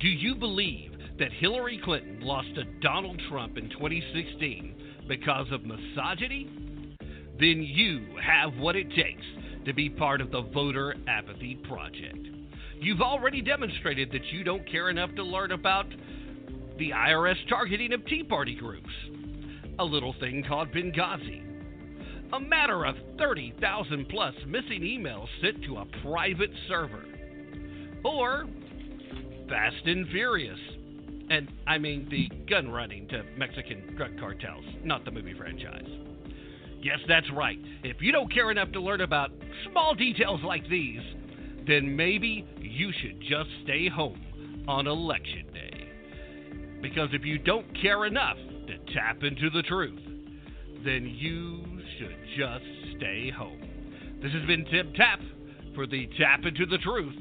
Do you believe that Hillary Clinton lost to Donald Trump in 2016 because of misogyny? Then you have what it takes to be part of the Voter Apathy Project. You've already demonstrated that you don't care enough to learn about the IRS targeting of Tea Party groups, a little thing called Benghazi, a matter of 30,000 plus missing emails sent to a private server, or Fast and Furious. And I mean the gun running to Mexican drug cartels, not the movie franchise. Yes, that's right. If you don't care enough to learn about small details like these, then maybe you should just stay home on election day. Because if you don't care enough to tap into the truth, then you should just stay home. This has been Tim Tapp for the Tap into the Truth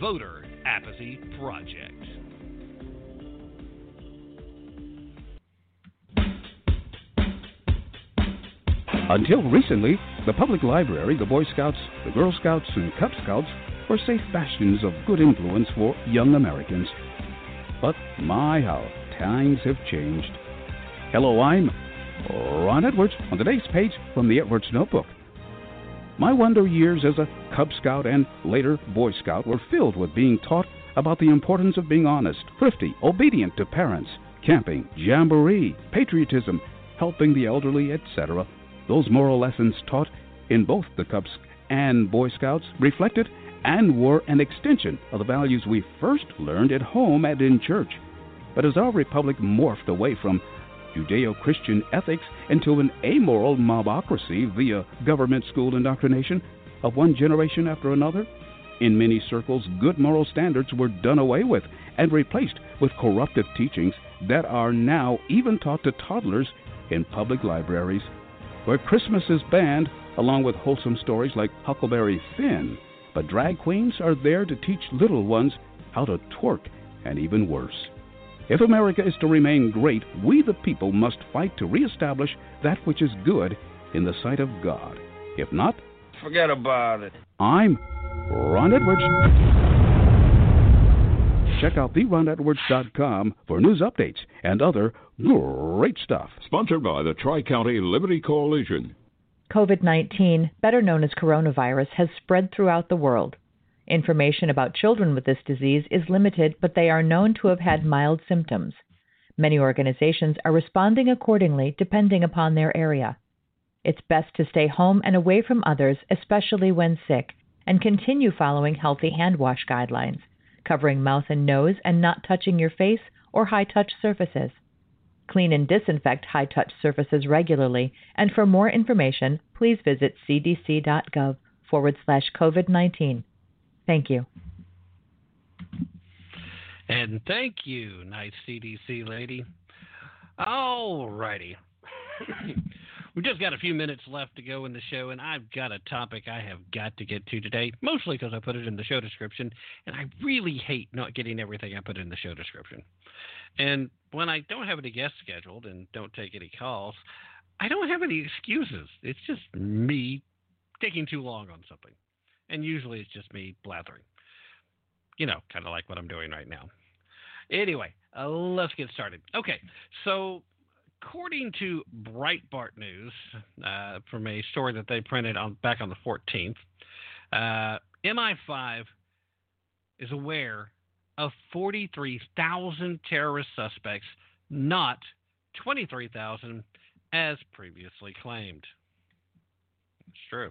Voter Apathy Project. Until recently, the public library, the Boy Scouts, the Girl Scouts, and Cub Scouts were safe bastions of good influence for young Americans. But my, how times have changed. Hello, I'm Ron Edwards on today's page from the Edwards Notebook. My wonder years as a Cub Scout and later Boy Scout were filled with being taught about the importance of being honest, thrifty, obedient to parents, camping, jamboree, patriotism, helping the elderly, etc. Those moral lessons taught in both the Cubs and Boy Scouts reflected and were an extension of the values we first learned at home and in church. But as our republic morphed away from Judeo Christian ethics into an amoral mobocracy via government school indoctrination of one generation after another, In many circles, good moral standards were done away with and replaced with corruptive teachings that are now even taught to toddlers in public libraries, where Christmas is banned along with wholesome stories like Huckleberry Finn. But drag queens are there to teach little ones how to twerk and even worse. If America is to remain great, we the people must fight to reestablish that which is good in the sight of God. If not, forget about it. I'm Ron Edwards. Check out theronedwards.com for news updates and other great stuff. Sponsored by the Tri County Liberty Coalition. COVID 19, better known as coronavirus, has spread throughout the world. Information about children with this disease is limited, but they are known to have had mild symptoms. Many organizations are responding accordingly depending upon their area. It's best to stay home and away from others, especially when sick, and continue following healthy hand wash guidelines, covering mouth and nose and not touching your face or high touch surfaces. Clean and disinfect high touch surfaces regularly, and for more information, please visit cdc.gov forward slash COVID 19. Thank you. And thank you, nice CDC lady. All righty. We've just got a few minutes left to go in the show, and I've got a topic I have got to get to today, mostly because I put it in the show description, and I really hate not getting everything I put in the show description. And when I don't have any guests scheduled and don't take any calls, I don't have any excuses. It's just me taking too long on something. And usually it's just me blathering. You know, kind of like what I'm doing right now. Anyway, uh, let's get started. Okay, so according to Breitbart News, uh, from a story that they printed on back on the 14th, uh, MI5 is aware of 43,000 terrorist suspects, not 23,000 as previously claimed. It's true.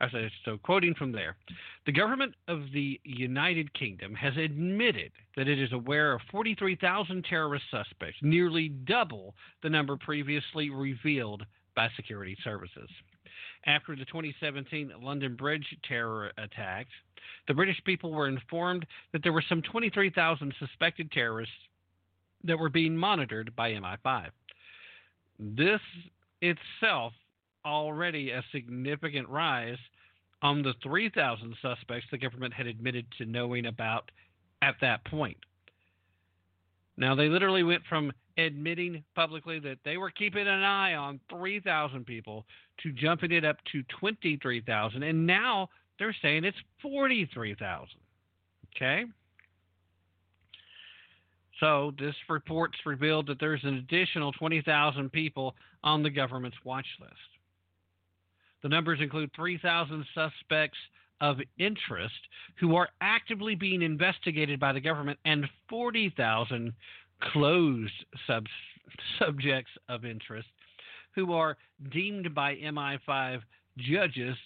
I, so, quoting from there, the government of the United Kingdom has admitted that it is aware of 43,000 terrorist suspects, nearly double the number previously revealed by security services. After the 2017 London Bridge terror attacks, the British people were informed that there were some 23,000 suspected terrorists that were being monitored by MI5. This itself already a significant rise on the 3,000 suspects the government had admitted to knowing about at that point. Now, they literally went from admitting publicly that they were keeping an eye on 3,000 people to jumping it up to 23,000, and now they're saying it's 43,000. Okay? So, this report's revealed that there's an additional 20,000 people on the government's watch list. The numbers include 3,000 suspects of interest who are actively being investigated by the government and 40,000 closed sub- subjects of interest who are deemed by MI5 judges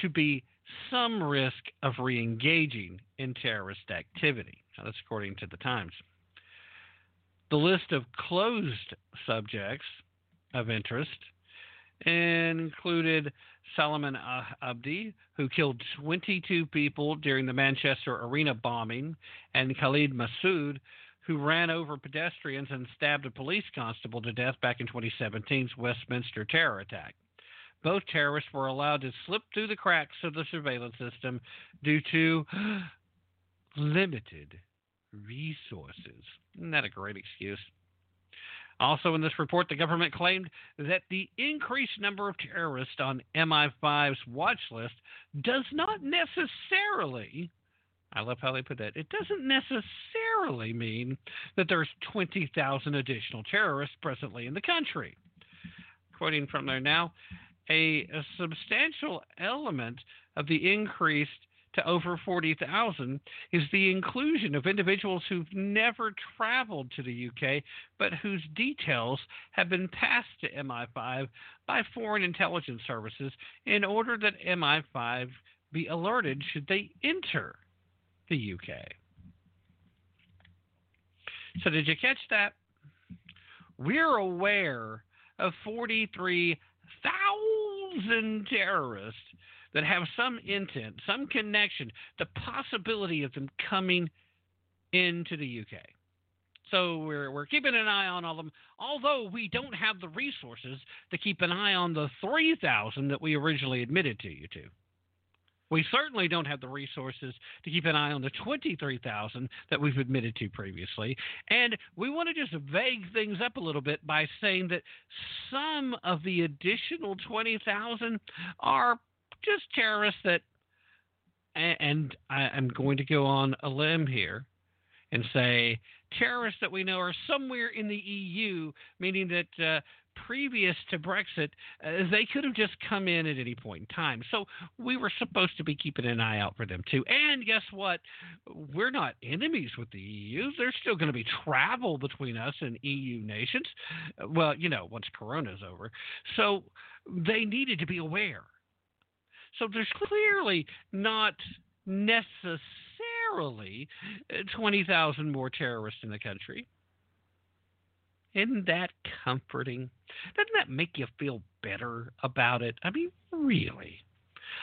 to be some risk of re engaging in terrorist activity. Now, that's according to the Times. The list of closed subjects of interest included Salman Abedi, who killed 22 people during the Manchester Arena bombing, and Khalid Masood, who ran over pedestrians and stabbed a police constable to death back in 2017's Westminster terror attack. Both terrorists were allowed to slip through the cracks of the surveillance system due to limited resources. Isn't that a great excuse? Also, in this report, the government claimed that the increased number of terrorists on MI5's watch list does not necessarily, I love how they put that, it doesn't necessarily mean that there's 20,000 additional terrorists presently in the country. Quoting from there now, a, a substantial element of the increased to over 40,000 is the inclusion of individuals who've never traveled to the UK but whose details have been passed to MI5 by foreign intelligence services in order that MI5 be alerted should they enter the UK. So, did you catch that? We're aware of 43,000 thousand terrorists that have some intent, some connection, the possibility of them coming into the UK. So we're we're keeping an eye on all of them, although we don't have the resources to keep an eye on the three thousand that we originally admitted to you to. We certainly don't have the resources to keep an eye on the 23,000 that we've admitted to previously. And we want to just vague things up a little bit by saying that some of the additional 20,000 are just terrorists that, and I'm going to go on a limb here and say terrorists that we know are somewhere in the EU, meaning that uh, previous to Brexit, uh, they could have just come in at any point in time. So we were supposed to be keeping an eye out for them too. And guess what? We're not enemies with the EU. There's still going to be travel between us and EU nations. Well, you know, once Corona's over. So they needed to be aware. So there's clearly not necessarily uh, 20,000 more terrorists in the country. Isn't that comforting? Doesn't that make you feel better about it? I mean, really.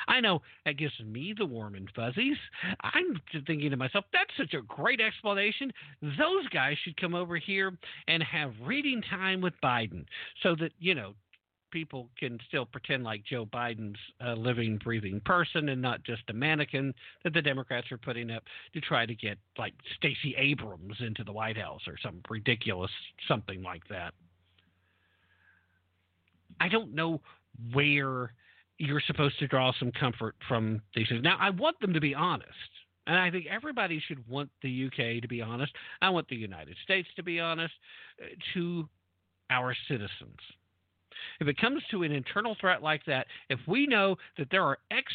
I know that gives me the warm and fuzzies. I'm thinking to myself, that's such a great explanation. Those guys should come over here and have reading time with Biden so that, you know, people can still pretend like Joe Biden's a living, breathing person and not just a mannequin that the Democrats are putting up to try to get like Stacey Abrams into the White House or some ridiculous something like that. I don't know where you're supposed to draw some comfort from these things. Now, I want them to be honest. And I think everybody should want the UK to be honest. I want the United States to be honest uh, to our citizens. If it comes to an internal threat like that, if we know that there are X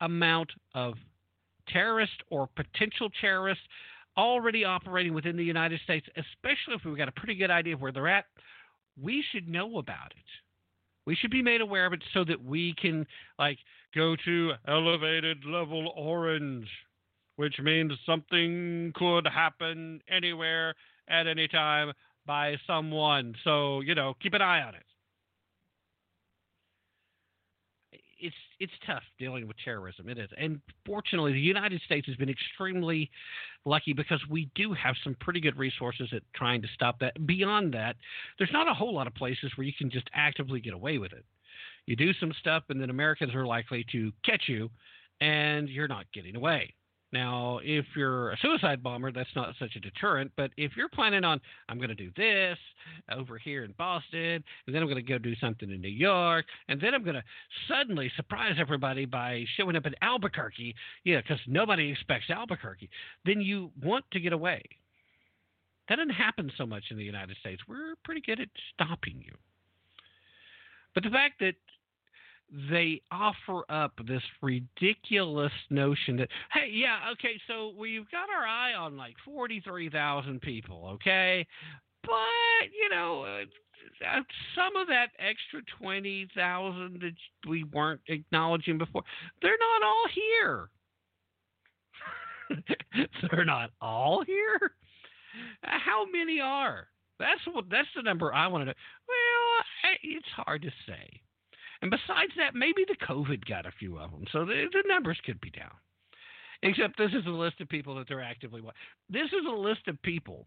amount of terrorists or potential terrorists already operating within the United States, especially if we've got a pretty good idea of where they're at, we should know about it. We should be made aware of it so that we can, like, go to elevated level orange, which means something could happen anywhere at any time by someone. So, you know, keep an eye on it. It's it's tough dealing with terrorism. It is, and fortunately, the United States has been extremely lucky because we do have some pretty good resources at trying to stop that. Beyond that, there's not a whole lot of places where you can just actively get away with it. You do some stuff, and then Americans are likely to catch you, and you're not getting away. Now, if you're a suicide bomber, that's not such a deterrent. But if you're planning on, I'm going to do this over here in Boston, and then I'm going to go do something in New York, and then I'm going to suddenly surprise everybody by showing up in Albuquerque, yeah, because nobody expects Albuquerque, then you want to get away. That doesn't happen so much in the United States. We're pretty good at stopping you. But the fact that they offer up this ridiculous notion that hey yeah okay so we've got our eye on like 43,000 people okay? But you know uh, some of that extra 20,000 that we weren't acknowledging before they're not all here. They're not all here? How many are? That's what that's the number I want to know. Well it's hard to say and besides that, maybe the COVID got a few of them, so the, the numbers could be down. Except this is a list of people that they're actively. watching. This is a list of people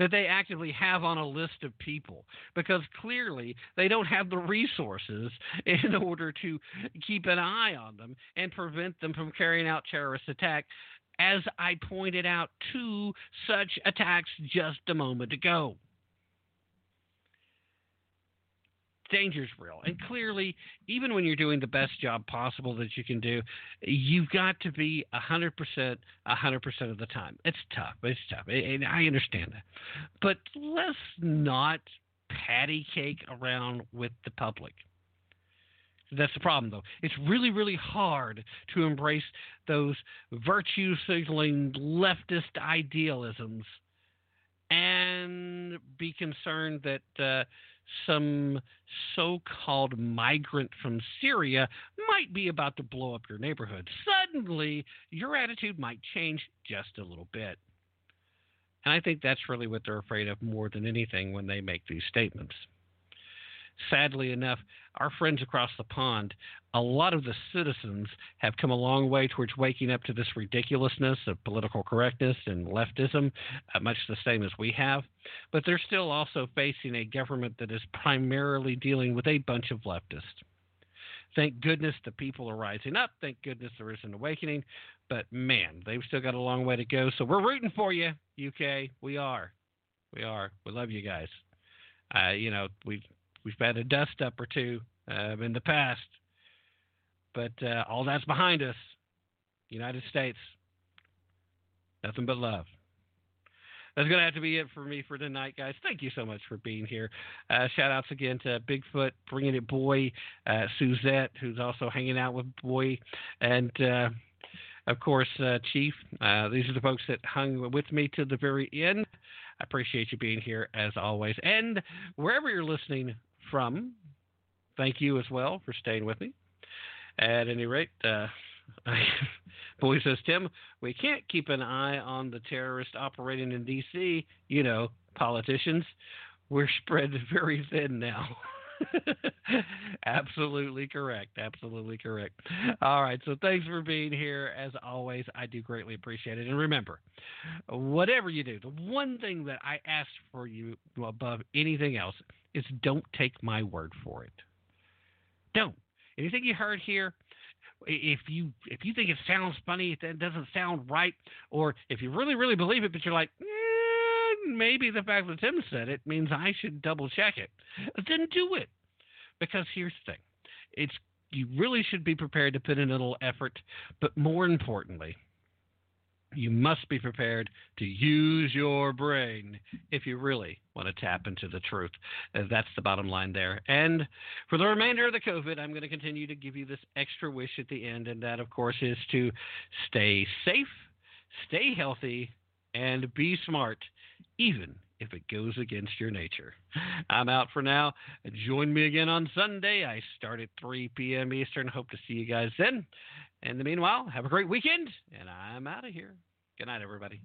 that they actively have on a list of people because clearly they don't have the resources in order to keep an eye on them and prevent them from carrying out terrorist attack as I pointed out two such attacks just a moment ago. Danger's real. And clearly, even when you're doing the best job possible that you can do, you've got to be 100%, 100% of the time. It's tough. It's tough. And I understand that. But let's not patty cake around with the public. That's the problem, though. It's really, really hard to embrace those virtue signaling leftist idealisms and be concerned that uh, some so called migrant from Syria might be about to blow up your neighborhood. Suddenly, your attitude might change just a little bit. And I think that's really what they're afraid of more than anything when they make these statements. Sadly enough, our friends across the pond, a lot of the citizens have come a long way towards waking up to this ridiculousness of political correctness and leftism, uh, much the same as we have. But they're still also facing a government that is primarily dealing with a bunch of leftists. Thank goodness the people are rising up. Thank goodness there is an awakening. But man, they've still got a long way to go. So we're rooting for you, UK. We are. We are. We love you guys. Uh, you know, we've we've had a dust up or two uh, in the past, but uh, all that's behind us. United States, nothing but love. That's going to have to be it for me for tonight, guys. Thank you so much for being here. Uh, shout outs again to Bigfoot, bringing it boy, uh, Suzette, who's also hanging out with boy, and uh, of course, uh, Chief. Uh, these are the folks that hung with me to the very end. I appreciate you being here as always. And wherever you're listening from, thank you as well for staying with me. At any rate, uh, Boy says, Tim, we can't keep an eye on the terrorist operating in D.C. You know, politicians. We're spread very thin now. Absolutely correct. Absolutely correct. All right. So thanks for being here. As always, I do greatly appreciate it. And remember, whatever you do, the one thing that I ask for you above anything else is don't take my word for it. Don't. Anything you heard here, if you if you think it sounds funny, if it doesn't sound right, or if you really really believe it, but you're like, eh, maybe the fact that Tim said it means I should double check it, then do it. Because here's the thing, it's you really should be prepared to put in a little effort, but more importantly, you must be prepared to use your brain if you really want to tap into the truth. Uh, That's the bottom line there. And for the remainder of the COVID, I'm going to continue to give you this extra wish at the end, and that, of course, is to stay safe, stay healthy, and be smart, even if it goes against your nature. I'm out for now. Join me again on Sunday. I start at 3 p.m. Eastern. Hope to see you guys then. In the meanwhile, have a great weekend, and I'm out of here. Good night, everybody.